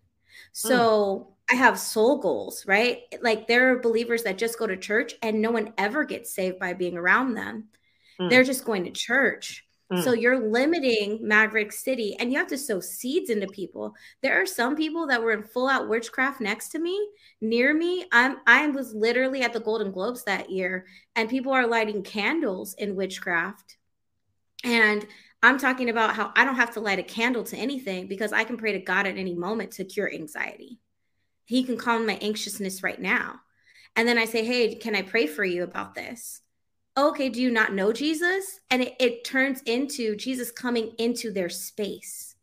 [SPEAKER 1] So mm. I have soul goals, right? Like there are believers that just go to church and no one ever gets saved by being around them. Mm. They're just going to church. So mm. you're limiting Maverick City and you have to sow seeds into people. There are some people that were in full out witchcraft next to me, near me. I'm I was literally at the Golden Globes that year and people are lighting candles in witchcraft. And I'm talking about how I don't have to light a candle to anything because I can pray to God at any moment to cure anxiety. He can calm my anxiousness right now. And then I say, Hey, can I pray for you about this? Okay, do you not know Jesus? And it, it turns into Jesus coming into their space.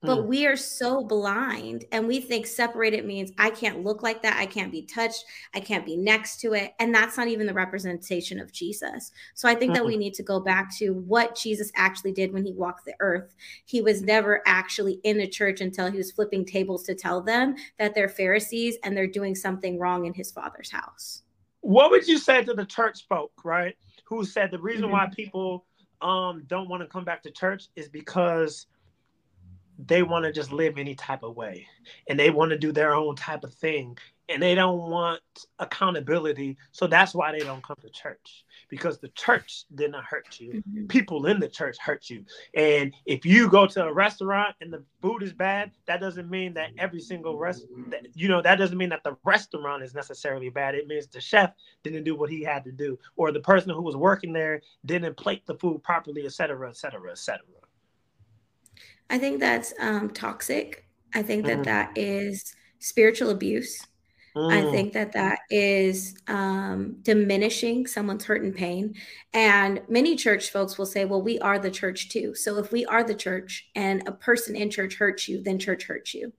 [SPEAKER 1] But mm. we are so blind and we think separated means I can't look like that. I can't be touched. I can't be next to it. And that's not even the representation of Jesus. So I think mm that we need to go back to what Jesus actually did when he walked the earth. He was never actually in the church until he was flipping tables to tell them that they're Pharisees and they're doing something wrong in his father's house.
[SPEAKER 2] What would you say to the church folk, right? Who said the reason mm-hmm. why people um don't want to come back to church is because they want to just live any type of way. And they want to do their own type of thing. And they don't want accountability. So that's why they don't come to church because the church did not hurt you mm-hmm. people in the church hurt you and if you go to a restaurant and the food is bad that doesn't mean that every single rest that, you know that doesn't mean that the restaurant is necessarily bad it means the chef didn't do what he had to do or the person who was working there didn't plate the food properly et cetera, et cetera, et cetera.
[SPEAKER 1] i think that's um, toxic i think that, mm-hmm. that is spiritual abuse Mm. I think that that is um, diminishing someone's hurt and pain. And many church folks will say, well, we are the church too. So if we are the church and a person in church hurts you, then church hurts you.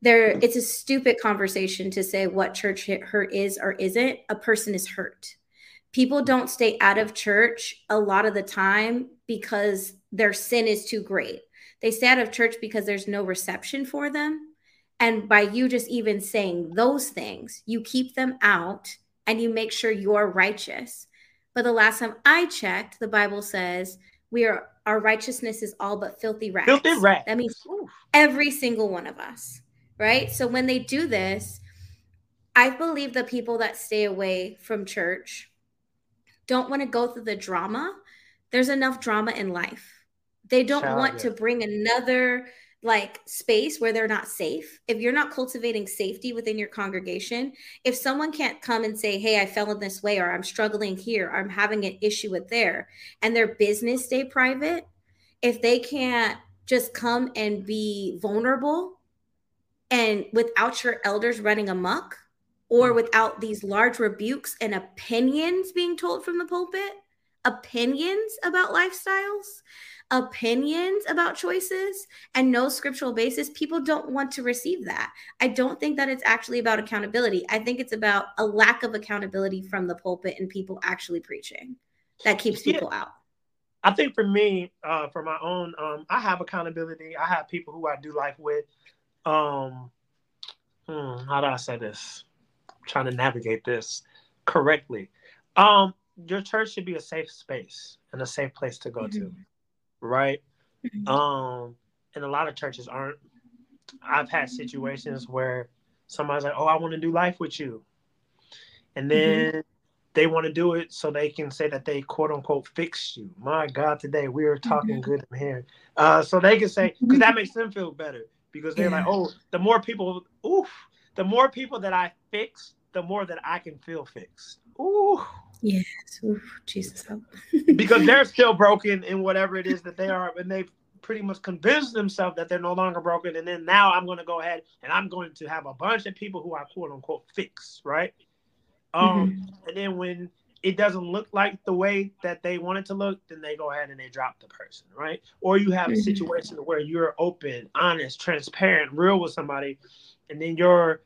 [SPEAKER 1] There, it's a stupid conversation to say what church hurt is or isn't. A person is hurt. People don't stay out of church a lot of the time because their sin is too great. They stay out of church because there's no reception for them and by you just even saying those things, you keep them out and you make sure you're righteous. But the last time I checked, the Bible says we are our righteousness is all but filthy rags.
[SPEAKER 2] Filthy rags.
[SPEAKER 1] That means every single one of us, right? So when they do this, I believe the people that stay away from church don't want to go through the drama. There's enough drama in life. They don't Child, want yeah. to bring another like space where they're not safe, if you're not cultivating safety within your congregation, if someone can't come and say, Hey, I fell in this way, or I'm struggling here, or I'm having an issue with there, and their business stay private, if they can't just come and be vulnerable and without your elders running amok or mm. without these large rebukes and opinions being told from the pulpit, opinions about lifestyles, opinions about choices, and no scriptural basis, people don't want to receive that. I don't think that it's actually about accountability. I think it's about a lack of accountability from the pulpit and people actually preaching that keeps people yeah. out.
[SPEAKER 2] I think for me, uh, for my own, um, I have accountability. I have people who I do life with. Um, hmm, how do I say this? I'm trying to navigate this correctly. Um, your church should be a safe space and a safe place to go mm-hmm. to, right? Mm-hmm. Um, and a lot of churches aren't. I've had situations where somebody's like, "Oh, I want to do life with you," and mm-hmm. then mm-hmm they want to do it so they can say that they quote unquote fixed you. My God, today we are talking mm-hmm. good in here. Uh, so they can say because that makes them feel better because they're yeah. like, oh, the more people, oof, the more people that I fix, the more that I can feel fixed. Ooh.
[SPEAKER 1] Yes, oof, Jesus
[SPEAKER 2] because they're still broken in whatever it is that they are, and they've pretty much convinced themselves that they're no longer broken. And then now I'm going to go ahead and I'm going to have a bunch of people who I quote unquote fix, right? Um, mm-hmm. and then when it doesn't look like the way that they want it to look, then they go ahead and they drop the person, right? Or you have a mm-hmm. situation where you're open, honest, transparent, real with somebody, and then your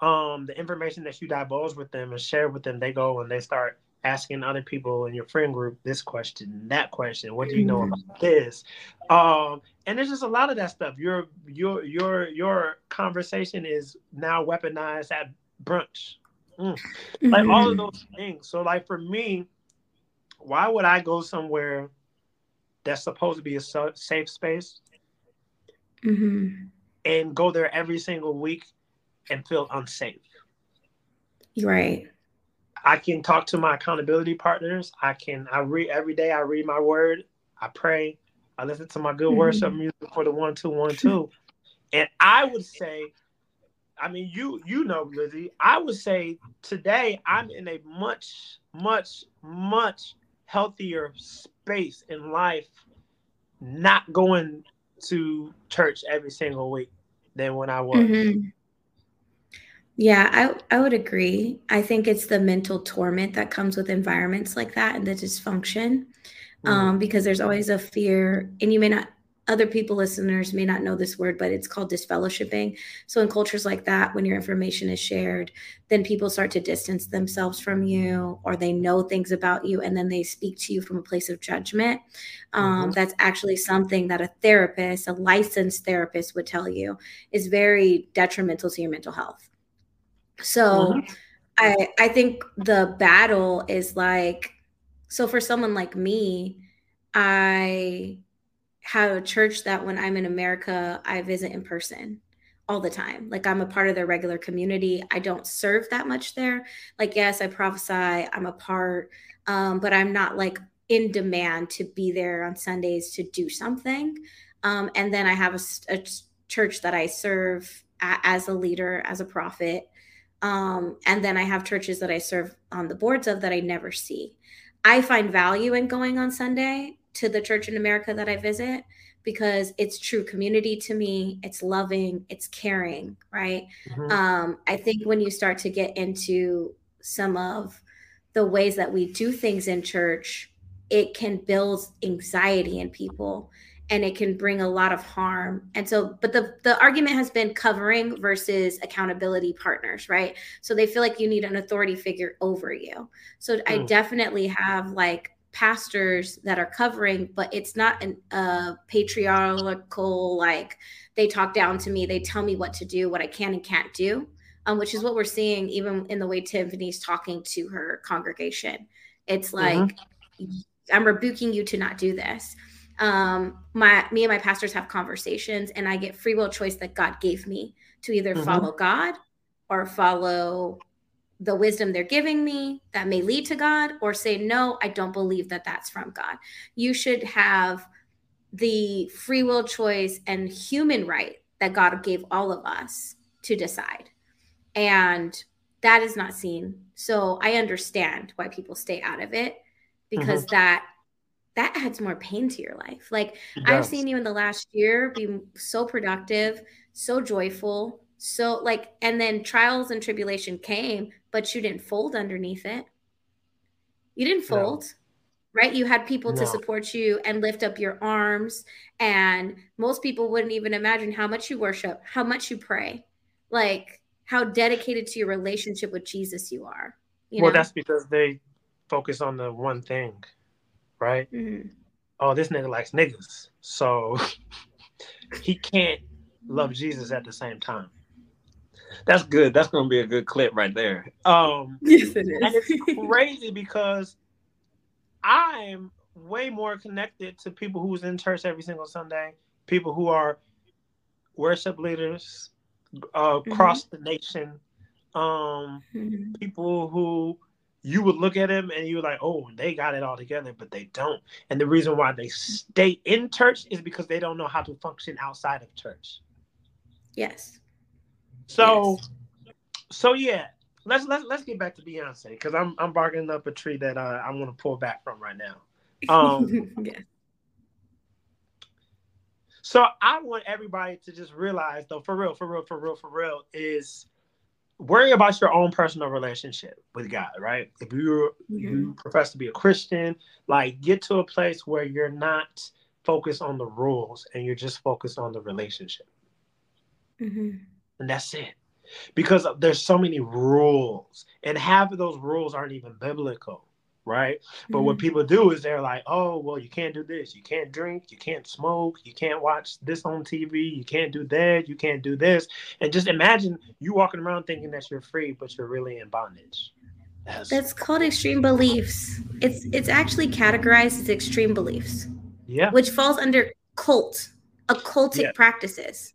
[SPEAKER 2] um the information that you divulge with them and share with them, they go and they start asking other people in your friend group this question, that question. What do you know about this? Um, and there's just a lot of that stuff. Your your your your conversation is now weaponized at brunch Mm. Like all of mm-hmm. those things. So, like for me, why would I go somewhere that's supposed to be a safe space mm-hmm. and go there every single week and feel unsafe?
[SPEAKER 1] Right.
[SPEAKER 2] I can talk to my accountability partners. I can. I read every day. I read my word. I pray. I listen to my good mm-hmm. worship music for the one two one two, and I would say I mean, you you know, Lizzy. I would say today I'm in a much, much, much healthier space in life, not going to church every single week than when I was. Mm-hmm.
[SPEAKER 1] Yeah, I I would agree. I think it's the mental torment that comes with environments like that and the dysfunction. Mm-hmm. Um, because there's always a fear, and you may not other people listeners may not know this word but it's called disfellowshipping so in cultures like that when your information is shared then people start to distance themselves from you or they know things about you and then they speak to you from a place of judgment um, mm-hmm. that's actually something that a therapist a licensed therapist would tell you is very detrimental to your mental health so mm-hmm. i i think the battle is like so for someone like me i have a church that when I'm in America, I visit in person all the time. Like I'm a part of their regular community. I don't serve that much there. Like, yes, I prophesy, I'm a part, um, but I'm not like in demand to be there on Sundays to do something. Um, and then I have a, a church that I serve a, as a leader, as a prophet. Um, and then I have churches that I serve on the boards of that I never see. I find value in going on Sunday to the church in America that I visit because it's true community to me. It's loving, it's caring, right? Mm-hmm. Um, I think when you start to get into some of the ways that we do things in church, it can build anxiety in people and it can bring a lot of harm. And so, but the the argument has been covering versus accountability partners, right? So they feel like you need an authority figure over you. So mm. I definitely have like pastors that are covering, but it's not an, a patriarchal, like they talk down to me, they tell me what to do, what I can and can't do, um, which is what we're seeing even in the way Tiphani's talking to her congregation. It's mm-hmm. like, mm-hmm. I'm rebuking you to not do this. Um, my me and my pastors have conversations, and I get free will choice that God gave me to either mm-hmm. follow God or follow the wisdom they're giving me that may lead to God or say, no, I don't believe that that's from God. You should have the free will choice and human right that God gave all of us to decide. And that is not seen. So I understand why people stay out of it because mm-hmm. that that adds more pain to your life. Like I've seen you in the last year be so productive, so joyful, so like, and then trials and tribulation came, but you didn't fold underneath it. You didn't
[SPEAKER 2] No.
[SPEAKER 1] fold, right? You had people to support you and lift up your arms. And most people wouldn't even imagine how much you worship, how much you pray, like how dedicated to your relationship with Jesus you are. You
[SPEAKER 2] well,
[SPEAKER 1] know?
[SPEAKER 2] that's because they focus on the one thing, right?
[SPEAKER 1] Mhm.
[SPEAKER 2] Oh, this nigga likes niggas, so he can't love Jesus at the same time. That's good. That's gonna be a good clip right there. Um,
[SPEAKER 1] Yes, it
[SPEAKER 2] and it's crazy because I'm way more connected to people who's in church every single Sunday, people who are worship leaders uh, across the nation, um,
[SPEAKER 1] Mhm.
[SPEAKER 2] people who you would look at them and you're like, oh, they got it all together, but they don't. And the reason why they stay in church is because they don't know how to function outside of church.
[SPEAKER 1] Yes.
[SPEAKER 2] So, so yeah, let's let's let's get back to Beyonce because I'm I'm barking up a tree that uh, I want to pull back from right now. Um,
[SPEAKER 1] yes.
[SPEAKER 2] so I want everybody to just realize, though, for real, for real, for real, for real, is worry about your own personal relationship with God, right? If you you profess to be a Christian, like get to a place where you're not focused on the rules and you're just focused on the relationship.
[SPEAKER 1] Mhm.
[SPEAKER 2] and that's it because there's so many rules and half of those rules aren't even biblical right but what
[SPEAKER 1] Mhm.
[SPEAKER 2] people do is they're like oh well you can't do this you can't drink you can't smoke you can't watch this on tv you can't do that you can't do this and just imagine you walking around thinking that you're free but you're really in bondage That's-
[SPEAKER 1] That's called extreme beliefs. It's it's actually categorized as extreme beliefs,
[SPEAKER 2] yeah
[SPEAKER 1] which falls under cult, occultic
[SPEAKER 2] Yeah.
[SPEAKER 1] practices.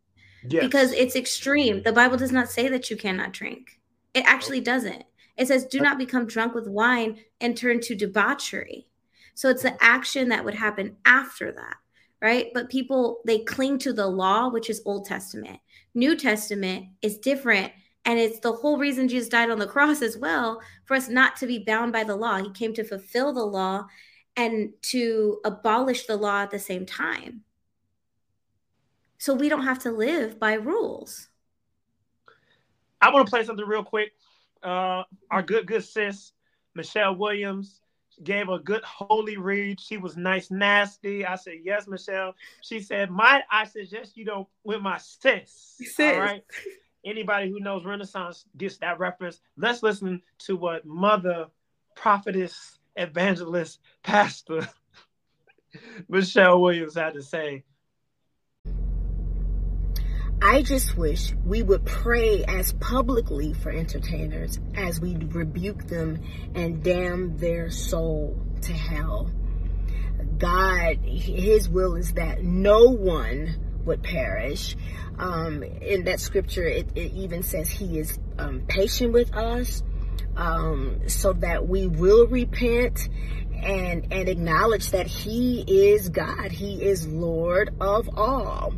[SPEAKER 2] yes.
[SPEAKER 1] Because it's extreme. The Bible does not say that you cannot drink. It actually doesn't. It says, do not become drunk with wine and turn to debauchery. So it's the action that would happen after that, right? But people, they cling to the law, which is Old Testament. New Testament is different. And it's the whole reason Jesus died on the cross as well, for us not to be bound by the law. He came to fulfill the law and to abolish the law at the same time. So we don't have to live by rules.
[SPEAKER 2] I want to play something real quick. Uh, our good, good sis, Michelle Williams, gave a good holy read. She was nice, nasty. I said, Yes, Michelle. She said, Might I suggest you don't with my sis.
[SPEAKER 1] Sis.
[SPEAKER 2] All right. Anybody who knows Renaissance gets that reference. Let's listen to what Mother, Prophetess, Evangelist, Pastor Michelle Williams had to say.
[SPEAKER 8] I just wish we would pray as publicly for entertainers as we rebuke them and damn their soul to hell. God, His will is that no one would perish. Um, in that scripture, it, it even says He is um, patient with us um, so that we will repent and and acknowledge that He is God. He is Lord of all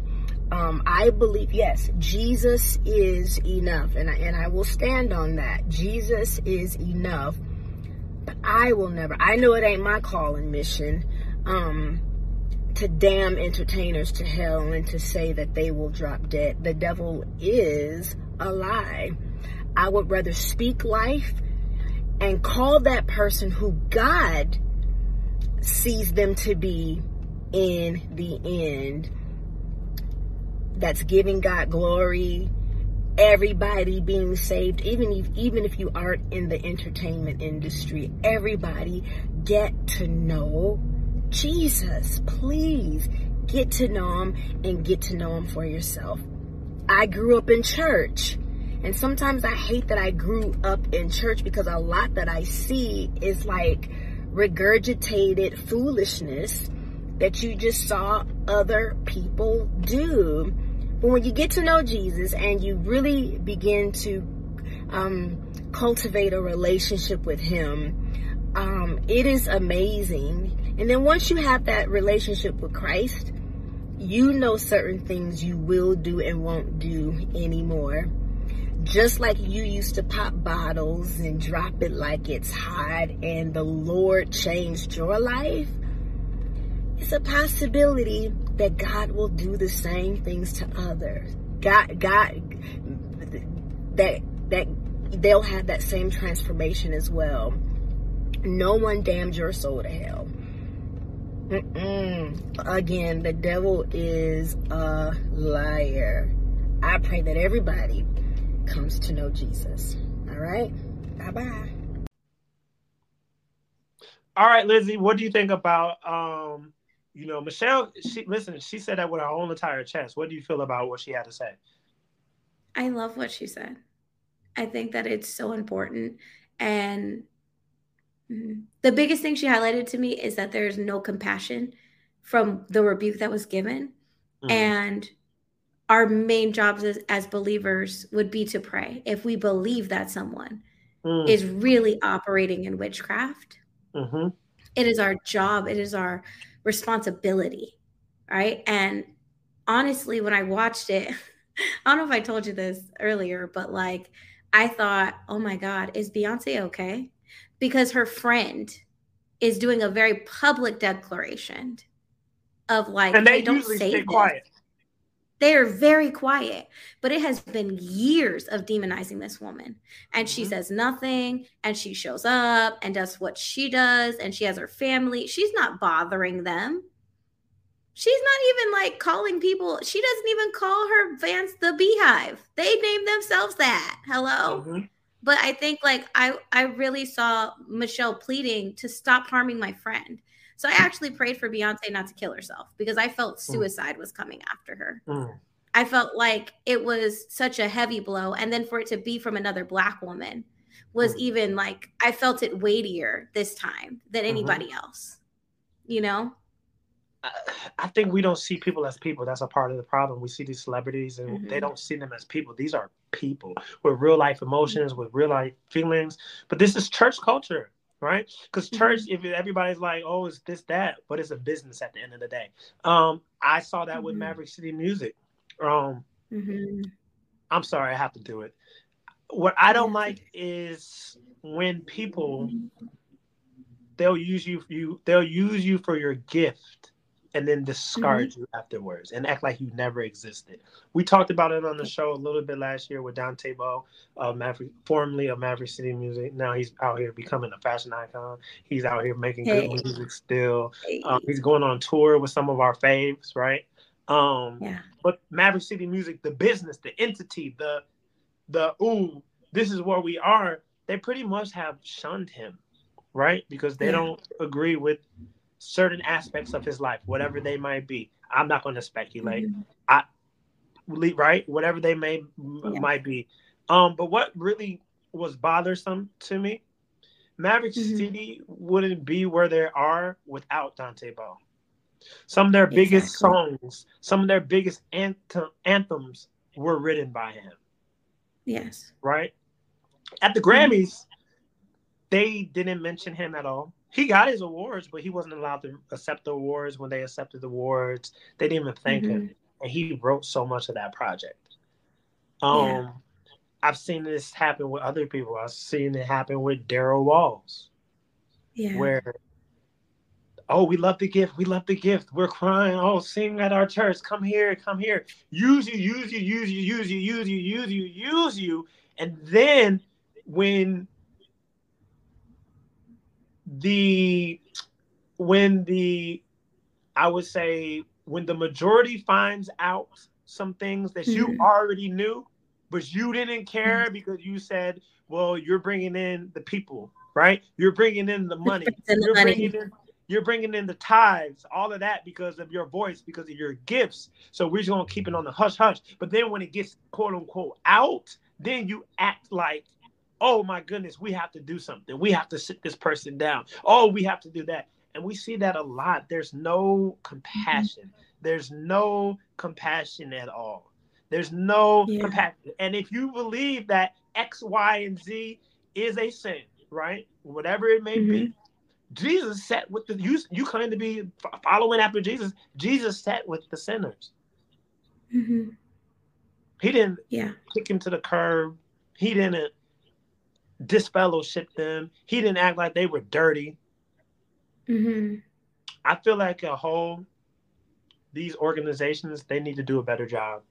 [SPEAKER 8] um, I believe yes, Jesus is enough, and I, and I will stand on that. Jesus is enough, but I will never. I know it ain't my call and mission um, to damn entertainers to hell and to say that they will drop dead. The devil is a lie. I would rather speak life and call that person who God sees them to be in the end that's giving God glory, everybody being saved, even if even if you aren't in the entertainment industry, everybody get to know Jesus. Please get to know him and get to know him for yourself. I grew up in church. And sometimes I hate that I grew up in church because a lot that I see is like regurgitated foolishness that you just saw other people do. But when you get to know Jesus and you really begin to um, cultivate a relationship with Him, um, it is amazing. And then once you have that relationship with Christ, you know certain things you will do and won't do anymore. Just like you used to pop bottles and drop it like it's hot, and the Lord changed your life it's a possibility that God will do the same things to others. God, God, that that they'll have that same transformation as well. No one damned your soul to hell. Mm-mm. Again, the devil is a liar. I pray that everybody comes to know Jesus. All right. Bye bye.
[SPEAKER 2] All right, Lizzy, what do you think about um, you know, Michelle, she listen, she said that with her own entire chest. What do you feel about what she had to say?
[SPEAKER 1] I love what she said. I think that it's so important. And mm, the biggest thing she highlighted to me is that there's no compassion from the rebuke that was given. Mm. And our main jobs as, as, believers would be to pray. If we believe that someone mm. is really operating in witchcraft, mm-hmm. it is our job, it is our responsibility. Right. And honestly, when I watched it, I don't know if I told you this earlier, but like I thought, oh my God, is Beyonce okay? Because her friend is doing a very public declaration of like,
[SPEAKER 2] and they
[SPEAKER 1] hey, don't say
[SPEAKER 2] stay
[SPEAKER 1] this.
[SPEAKER 2] quiet.
[SPEAKER 1] They are very quiet, but it has been years of demonizing this woman. And she
[SPEAKER 2] Mm-hmm.
[SPEAKER 1] says nothing, and she shows up and does what she does, and she has her family. She's not bothering them. She's not even like calling people. She doesn't even call her fans the BeyHive. They name themselves that. Hello.
[SPEAKER 2] Mm-hmm.
[SPEAKER 1] But I think like I I really saw Michelle pleading to stop harming my friend. So I actually prayed for Beyonce not to kill herself because I felt suicide was coming after her.
[SPEAKER 2] Mm.
[SPEAKER 1] I felt like it was such a heavy blow. And then for it to be from another black woman was
[SPEAKER 2] Mm.
[SPEAKER 1] even like I felt it weightier this time than
[SPEAKER 2] Mm-hmm.
[SPEAKER 1] anybody else. You know?
[SPEAKER 2] I think we don't see people as people. That's a part of the problem. We see these celebrities and they
[SPEAKER 1] Mhm.
[SPEAKER 2] don't see them as people. These are people with real life emotions, with real life feelings. But this is church culture, right? Because church, if everybody's like, "Oh, it's this that," but it's a business at the end of the day. Um, I saw that with
[SPEAKER 1] Mhm.
[SPEAKER 2] Maverick City Music. Um,
[SPEAKER 1] hmm
[SPEAKER 2] I'm sorry, I have to do it. What I don't like is when people they'll use you you they'll use you for your gift and then discard you afterwards and act like you never existed. We talked about it on the show a little bit last year with Dante Bowe, uh, Maverick, formerly of Maverick City Music. Now he's out here becoming a fashion icon. He's out here making
[SPEAKER 1] Hey.
[SPEAKER 2] good music still.
[SPEAKER 1] Hey.
[SPEAKER 2] Um, he's going on tour with some of our faves, right? Um,
[SPEAKER 1] yeah.
[SPEAKER 2] but Maverick City Music, the business, the entity, the the ooh, this is where we are. They pretty much have shunned him, right? Because they
[SPEAKER 1] Yeah.
[SPEAKER 2] don't agree with certain aspects of his life, whatever they might be. I'm not going to speculate.
[SPEAKER 1] Mhm.
[SPEAKER 2] I right, whatever they may
[SPEAKER 1] Yeah.
[SPEAKER 2] might be. Um, but what really was bothersome to me, Maverick
[SPEAKER 1] Mhm.
[SPEAKER 2] City wouldn't be where they are without Dante Bowe. Some of their biggest songs, some of their biggest anthem, anthems were written by him,
[SPEAKER 1] Yes.
[SPEAKER 2] right? At the
[SPEAKER 1] Mm-hmm.
[SPEAKER 2] Grammys, they didn't mention him at all. He got his awards, but he wasn't allowed to accept the awards when they accepted the awards. They didn't even thank him.
[SPEAKER 1] Mm-hmm.
[SPEAKER 2] And he wrote so much of that project. Um
[SPEAKER 1] Yeah.
[SPEAKER 2] I've seen this happen with other people. I've seen it happen with Daryl Walls.
[SPEAKER 1] Yeah.
[SPEAKER 2] where oh we love the gift we love the gift we're crying oh sing at our church come here come here use you use you use you use you use you use you use you and then when the when the i would say when the majority finds out some things that you
[SPEAKER 1] Mhm.
[SPEAKER 2] already knew but you didn't care because you said well you're bringing in the people right? You're bringing in the money.
[SPEAKER 1] and the
[SPEAKER 2] you're
[SPEAKER 1] money.
[SPEAKER 2] bringing in you're bringing in the tithes all of that because of your voice because of your gifts. So we're just going to keep it on the hush hush but then when it gets quote unquote out then you act like oh my goodness we have to do something. We have to sit this person down. Oh we have to do that. And we see that a lot. There's no compassion. There's no compassion at all. There's no
[SPEAKER 1] Yeah.
[SPEAKER 2] compassion. And if you believe that x y and z is a sin right? Whatever it may be jesus sat with the you you claim to be following after jesus. Jesus sat with the sinners.
[SPEAKER 1] Hmm
[SPEAKER 2] he didn't
[SPEAKER 1] Yeah.
[SPEAKER 2] kick him to the curb. He didn't disfellowship them he didn't act like they were dirty
[SPEAKER 1] hmm
[SPEAKER 2] I feel like a whole these organizations they need to do a better job.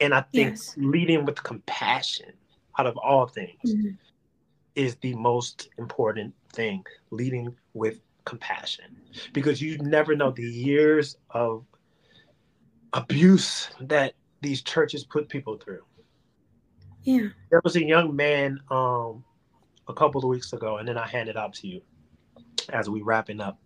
[SPEAKER 2] And I think
[SPEAKER 1] Yes.
[SPEAKER 2] leading with compassion out of all things
[SPEAKER 1] Mhm.
[SPEAKER 2] is the most important thing. Leading with compassion. Because you never know the years of abuse that these churches put people through.
[SPEAKER 1] Yeah.
[SPEAKER 2] There was a young man um a couple of weeks ago, and then I hand it out to you as we wrapping up.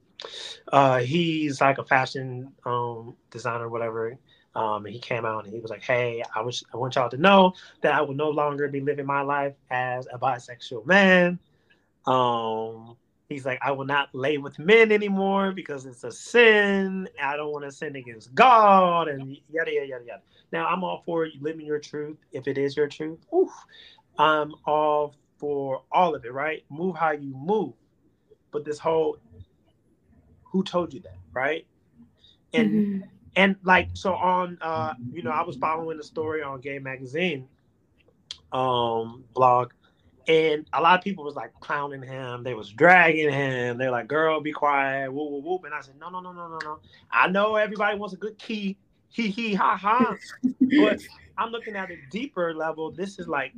[SPEAKER 2] Uh, he's like a fashion um, designer, whatever. Um, and he came out and he was like, "Hey, I wish I want y'all to know that I will no longer be living my life as a bisexual man. Um, he's like, I will not lay with men anymore because it's a sin. I don't want to sin against God and yada yada yada yada. Now I'm all for living your truth if it is your truth. Oof. I'm all for all of it, right? Move how you move. But this whole who told you that, right? And
[SPEAKER 1] Mhm.
[SPEAKER 2] and like so on uh you know i was following the story on gay magazine um blog and a lot of people was like clowning him. They was dragging him. They're like girl be quiet. Whoop whoop whoop. And i said no no no no no no. I know everybody wants a good key. He he ha ha. But i'm looking at a deeper level. This is like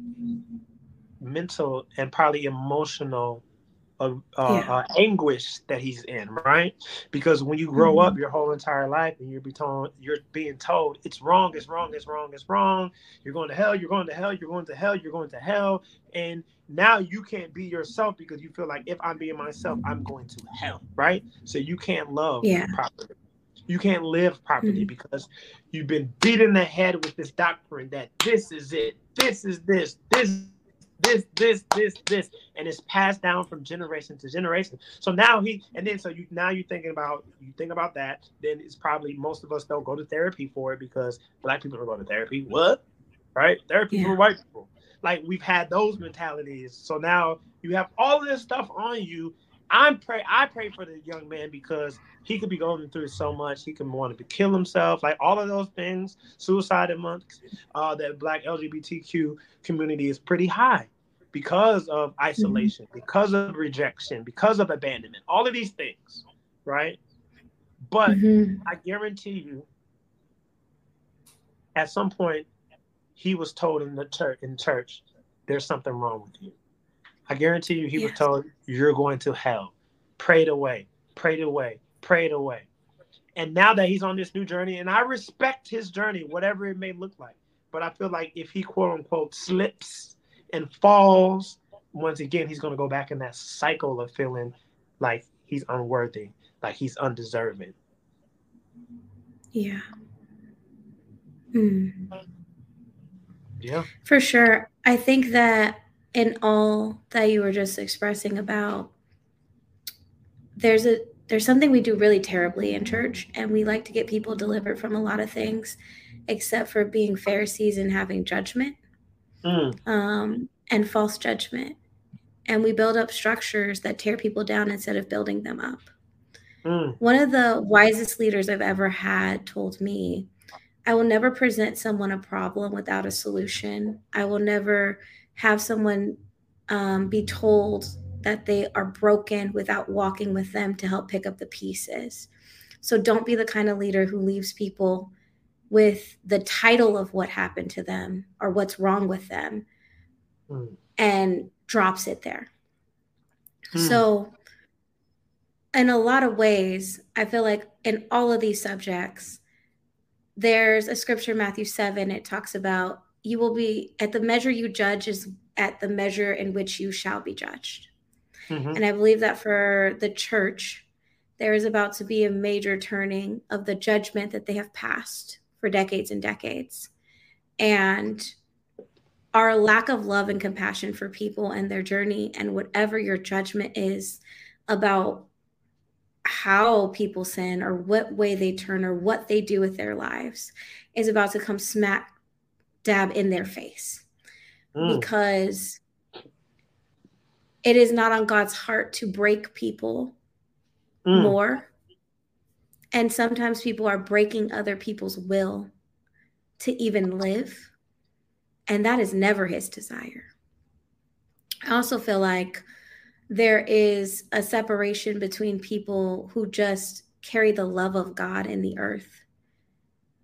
[SPEAKER 2] mental and probably emotional uh, uh,
[SPEAKER 1] Yeah.
[SPEAKER 2] uh, anguish that he's in, right? Because when you grow up your whole entire life and you're be told you're being told it's wrong, it's wrong, it's wrong, it's wrong. You're going to hell, you're going to hell, you're going to hell, you're going to hell, and now you can't be yourself because you feel like if I'm being myself, I'm going to hell, right? So you can't love
[SPEAKER 1] Yeah.
[SPEAKER 2] properly. You can't live properly
[SPEAKER 1] Mhm.
[SPEAKER 2] because you've been beat in the head with this doctrine that this is it, this is this, this, this, this, this, this, and it's passed down from generation to generation. So now he, and then so you now you're thinking about you think about that. Then it's probably most of us don't go to therapy for it because black people don't go to therapy. What? Right? Therapy for white people. Like we've had those mentalities. So now you have all of this stuff on you. I'm pray I pray for the young man because he could be going through so much. He could want to kill himself, like all of those things. Suicide amongst uh, that black LGBTQ community is pretty high because of isolation, because of rejection, because of abandonment, all of these things, right? But
[SPEAKER 1] Mhm.
[SPEAKER 2] I guarantee you, at some point, he was told in the church in church, there's something wrong with you. I guarantee you, he was told you're going to hell. Prayed away, prayed away, prayed away. And now that he's on this new journey, and I respect his journey, whatever it may look like, but I feel like if he quote unquote slips and falls, once again, he's going to go back in that cycle of feeling like he's unworthy, like he's undeserving.
[SPEAKER 1] Yeah. Mm.
[SPEAKER 2] Yeah.
[SPEAKER 1] For sure. I think that in all that you were just expressing about there's a there's something we do really terribly in church and we like to get people delivered from a lot of things except for being Pharisees and having judgment
[SPEAKER 2] Mm,
[SPEAKER 1] um, and false judgment. And we build up structures that tear people down instead of building them up.
[SPEAKER 2] mm,
[SPEAKER 1] One of the wisest leaders I've ever had told me, I will never present someone a problem without a solution. I will never have someone um, be told that they are broken without walking with them to help pick up the pieces. So don't be the kind of leader who leaves people with the title of what happened to them or what's wrong with them
[SPEAKER 2] mm,
[SPEAKER 1] and drops it there.
[SPEAKER 2] Hmm.
[SPEAKER 1] So, in a lot of ways, I feel like in all of these subjects, there's a scripture, Matthew 7, it talks about you will be at the measure you judge is at the measure in which you shall be judged.
[SPEAKER 2] mhm,
[SPEAKER 1] And I believe that for the church, there is about to be a major turning of the judgment that they have passed for decades and decades. And our lack of love and compassion for people and their journey, and whatever your judgment is about how people sin or what way they turn or what they do with their lives, is about to come smack dab in their face
[SPEAKER 2] mm,
[SPEAKER 1] because it is not on God's heart to break people
[SPEAKER 2] mm.
[SPEAKER 1] more. And sometimes people are breaking other people's will to even live. And that is never his desire. I also feel like there is a separation between people who just carry the love of God in the earth.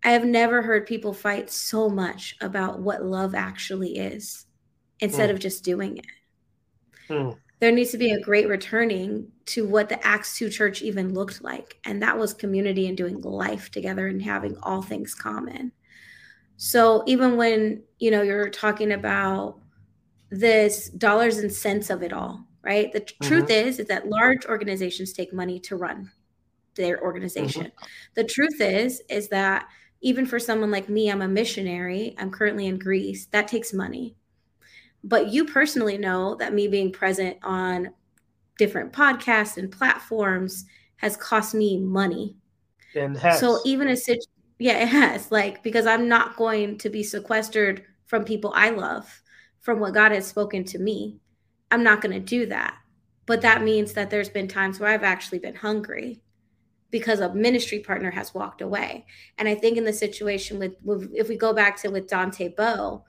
[SPEAKER 1] I have never heard people fight so much about what love actually is instead
[SPEAKER 2] Mm.
[SPEAKER 1] of just doing it.
[SPEAKER 2] Mm.
[SPEAKER 1] There needs to be a great returning to what the Acts 2 church even looked like. And that was community and doing life together and having all things common. So even when, you know, you're talking about this dollars and cents of it all, right? The tr- truth mm-hmm. is is that large organizations take money to run their organization. Mm-hmm. The truth is is that even for someone like me, I'm a missionary, I'm currently in Greece, that takes money. But you personally know that me being present on different podcasts and platforms has cost me money.
[SPEAKER 2] And has.
[SPEAKER 1] So even a situ- yeah, it has like because I'm not going to be sequestered from people I love, from what God has spoken to me. I'm not going to do that. But that means that there's been times where I've actually been hungry because a ministry partner has walked away. And I think in the situation with, with if we go back to with Dante Bowe,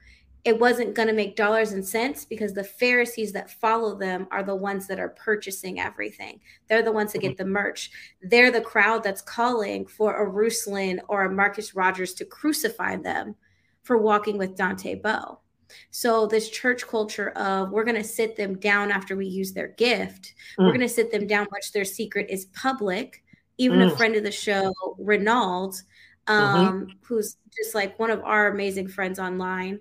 [SPEAKER 1] it wasn't going to make dollars and cents because the Pharisees that follow them are the ones that are purchasing everything. They're the ones that get mm-hmm. the merch. They're the crowd that's calling for a Ruslan or a Marcus Rogers to crucify them for walking with Dante Bowe. So this church culture of we're going to sit them down after we use their gift. We're
[SPEAKER 2] Mm.
[SPEAKER 1] going to sit them down once their secret is public. Even a
[SPEAKER 2] Mm.
[SPEAKER 1] friend of the show, Renaud, um, who's just like one of our amazing friends online,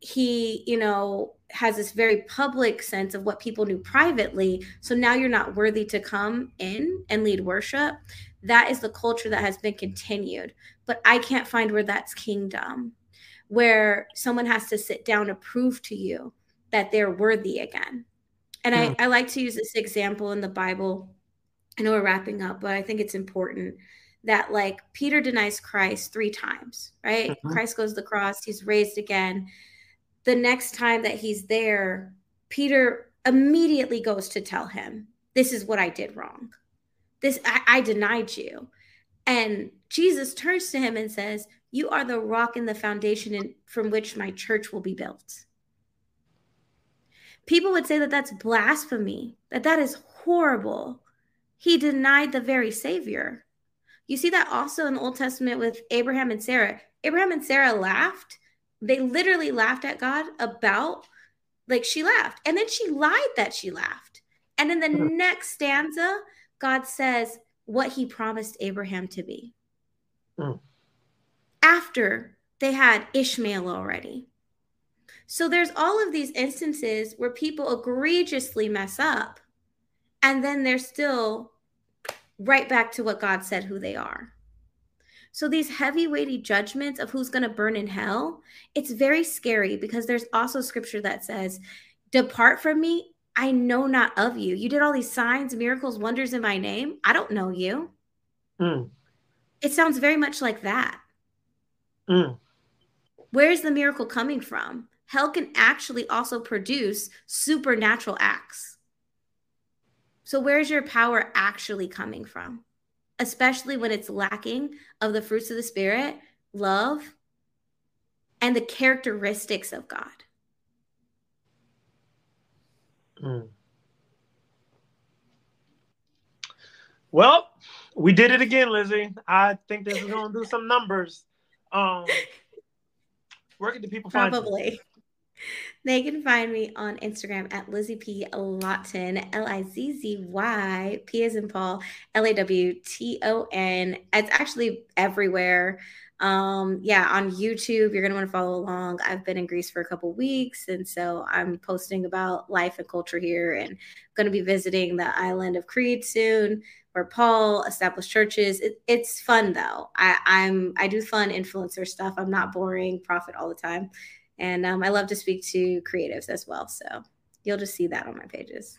[SPEAKER 1] he, you know, has this very public sense of what people knew privately. So now you're not worthy to come in and lead worship. That is the culture that has been continued. But I can't find where that's kingdom, where someone has to sit down to prove to you that they're worthy again. And I,
[SPEAKER 2] Hmm.
[SPEAKER 1] I like to use this example in the Bible. I know we're wrapping up, but I think it's important that like Peter denies Christ three times, right?
[SPEAKER 2] Mhm.
[SPEAKER 1] Christ goes to the cross, he's raised again. The next time that he's there, Peter immediately goes to tell him, This is what I did wrong. This I, I denied you. And Jesus turns to him and says, You are the rock and the foundation in, from which my church will be built. People would say that that's blasphemy, that that is horrible. He denied the very Savior. You see that also in the Old Testament with Abraham and Sarah. Abraham and Sarah laughed. They literally laughed at God about, like, she laughed. And then she lied that she laughed. And in the
[SPEAKER 2] Hmm.
[SPEAKER 1] next stanza, God says what he promised Abraham to be.
[SPEAKER 2] Hmm.
[SPEAKER 1] After they had Ishmael already. So there's all of these instances where people egregiously mess up and then they're still right back to what God said who they are. So these heavy weighty judgments of who's going to burn in hell, it's very scary because there's also scripture that says, "Depart from me, I know not of you. You did all these signs, miracles, wonders in my name. I don't know you."
[SPEAKER 2] Mm.
[SPEAKER 1] It sounds very much like that.
[SPEAKER 2] Mm.
[SPEAKER 1] Where is the miracle coming from? Hell can actually also produce supernatural acts. So, where's your power actually coming from? Especially when it's lacking of the fruits of the Spirit, love, and the characteristics of God.
[SPEAKER 2] Mm. Well, we did it again, Lizzy. I think this is going to do some numbers. Um, where can the people?
[SPEAKER 1] Probably. They can find me on Instagram at Lizzy P. Lawton, L I Z Z Y, P as in Paul, L A W T O N. It's actually everywhere. Um, yeah, on YouTube, you're gonna want to follow along. I've been in Greece for a couple weeks, and so I'm posting about life and culture here, and going to be visiting the island of Crete soon, where Paul established churches. It, it's fun though. I, I'm I do fun influencer stuff. I'm not boring prophet all the time. And um, I love to speak to creatives as well. So you'll just see that on my pages.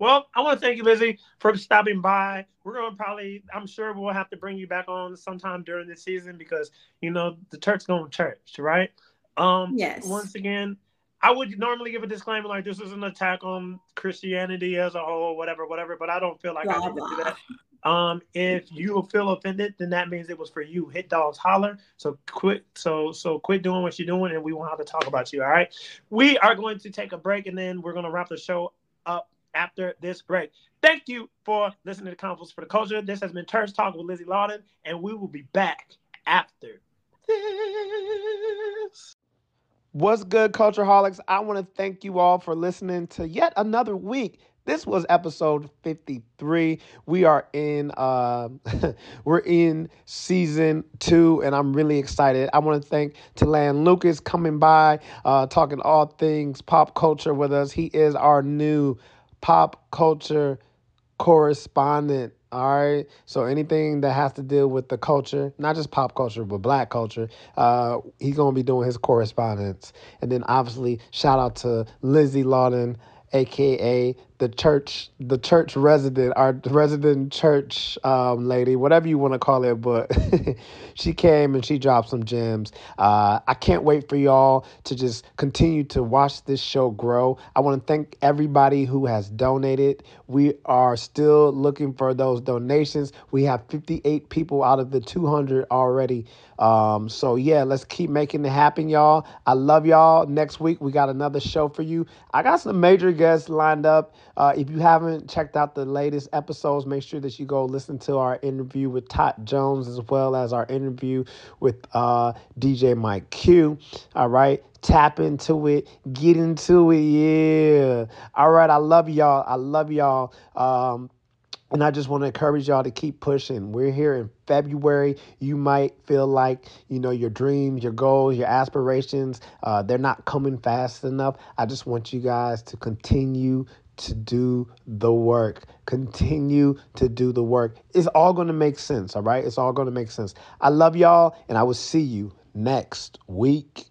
[SPEAKER 2] Well, I want to thank you, Lizzy, for stopping by. We're going to probably, I'm sure we'll have to bring you back on sometime during this season because, you know, the church going to church, right? Um,
[SPEAKER 1] Yes.
[SPEAKER 2] Once again, I would normally give a disclaimer like this is an attack on Christianity as a whole, whatever, whatever, but I don't feel like I
[SPEAKER 1] Blah,
[SPEAKER 2] need to do that. Um, if you feel offended, then that means it was for you. Hit dogs holler. So quit. So so quit doing what you're doing, and we won't have to talk about you. All right. We are going to take a break, and then we're going to wrap the show up after this break. Thank you for listening to Convos for the Culture. This has been Church Talk with Lizzy Lawton, and we will be back after this.
[SPEAKER 3] What's good, Culture Holics? I want to thank you all for listening to yet another week. This was episode 53. We are in uh, we're in season two, and I'm really excited. I want to thank Telan Lucas coming by, uh, talking all things pop culture with us. He is our new pop culture correspondent. All right. So anything that has to deal with the culture, not just pop culture, but black culture, uh, he's gonna be doing his correspondence. And then obviously shout out to Lizzy Lawton, aka the church the church resident our resident church um, lady whatever you want to call it but she came and she dropped some gems. Uh, i can't wait for y'all to just continue to watch this show grow. I want to thank everybody who has donated. We are still looking for those donations. We have 58 people out of the 200 already. Um, so yeah let's keep making it happen y'all. I love y'all. Next week we got another show for you. I got some major guests lined up uh, if you haven't checked out the latest episodes, make sure that you go listen to our interview with Todd Jones as well as our interview with uh, DJ Mike Q. All right. Tap into it, get into it, yeah. All right, I love y'all. I love y'all. Um, and I just want to encourage y'all to keep pushing. We're here in February. You might feel like, you know, your dreams, your goals, your aspirations, uh, they're not coming fast enough. I just want you guys to continue to do the work. Continue to do the work. It's all going to make sense, all right? It's all going to make sense. I love y'all, and I will see you next week.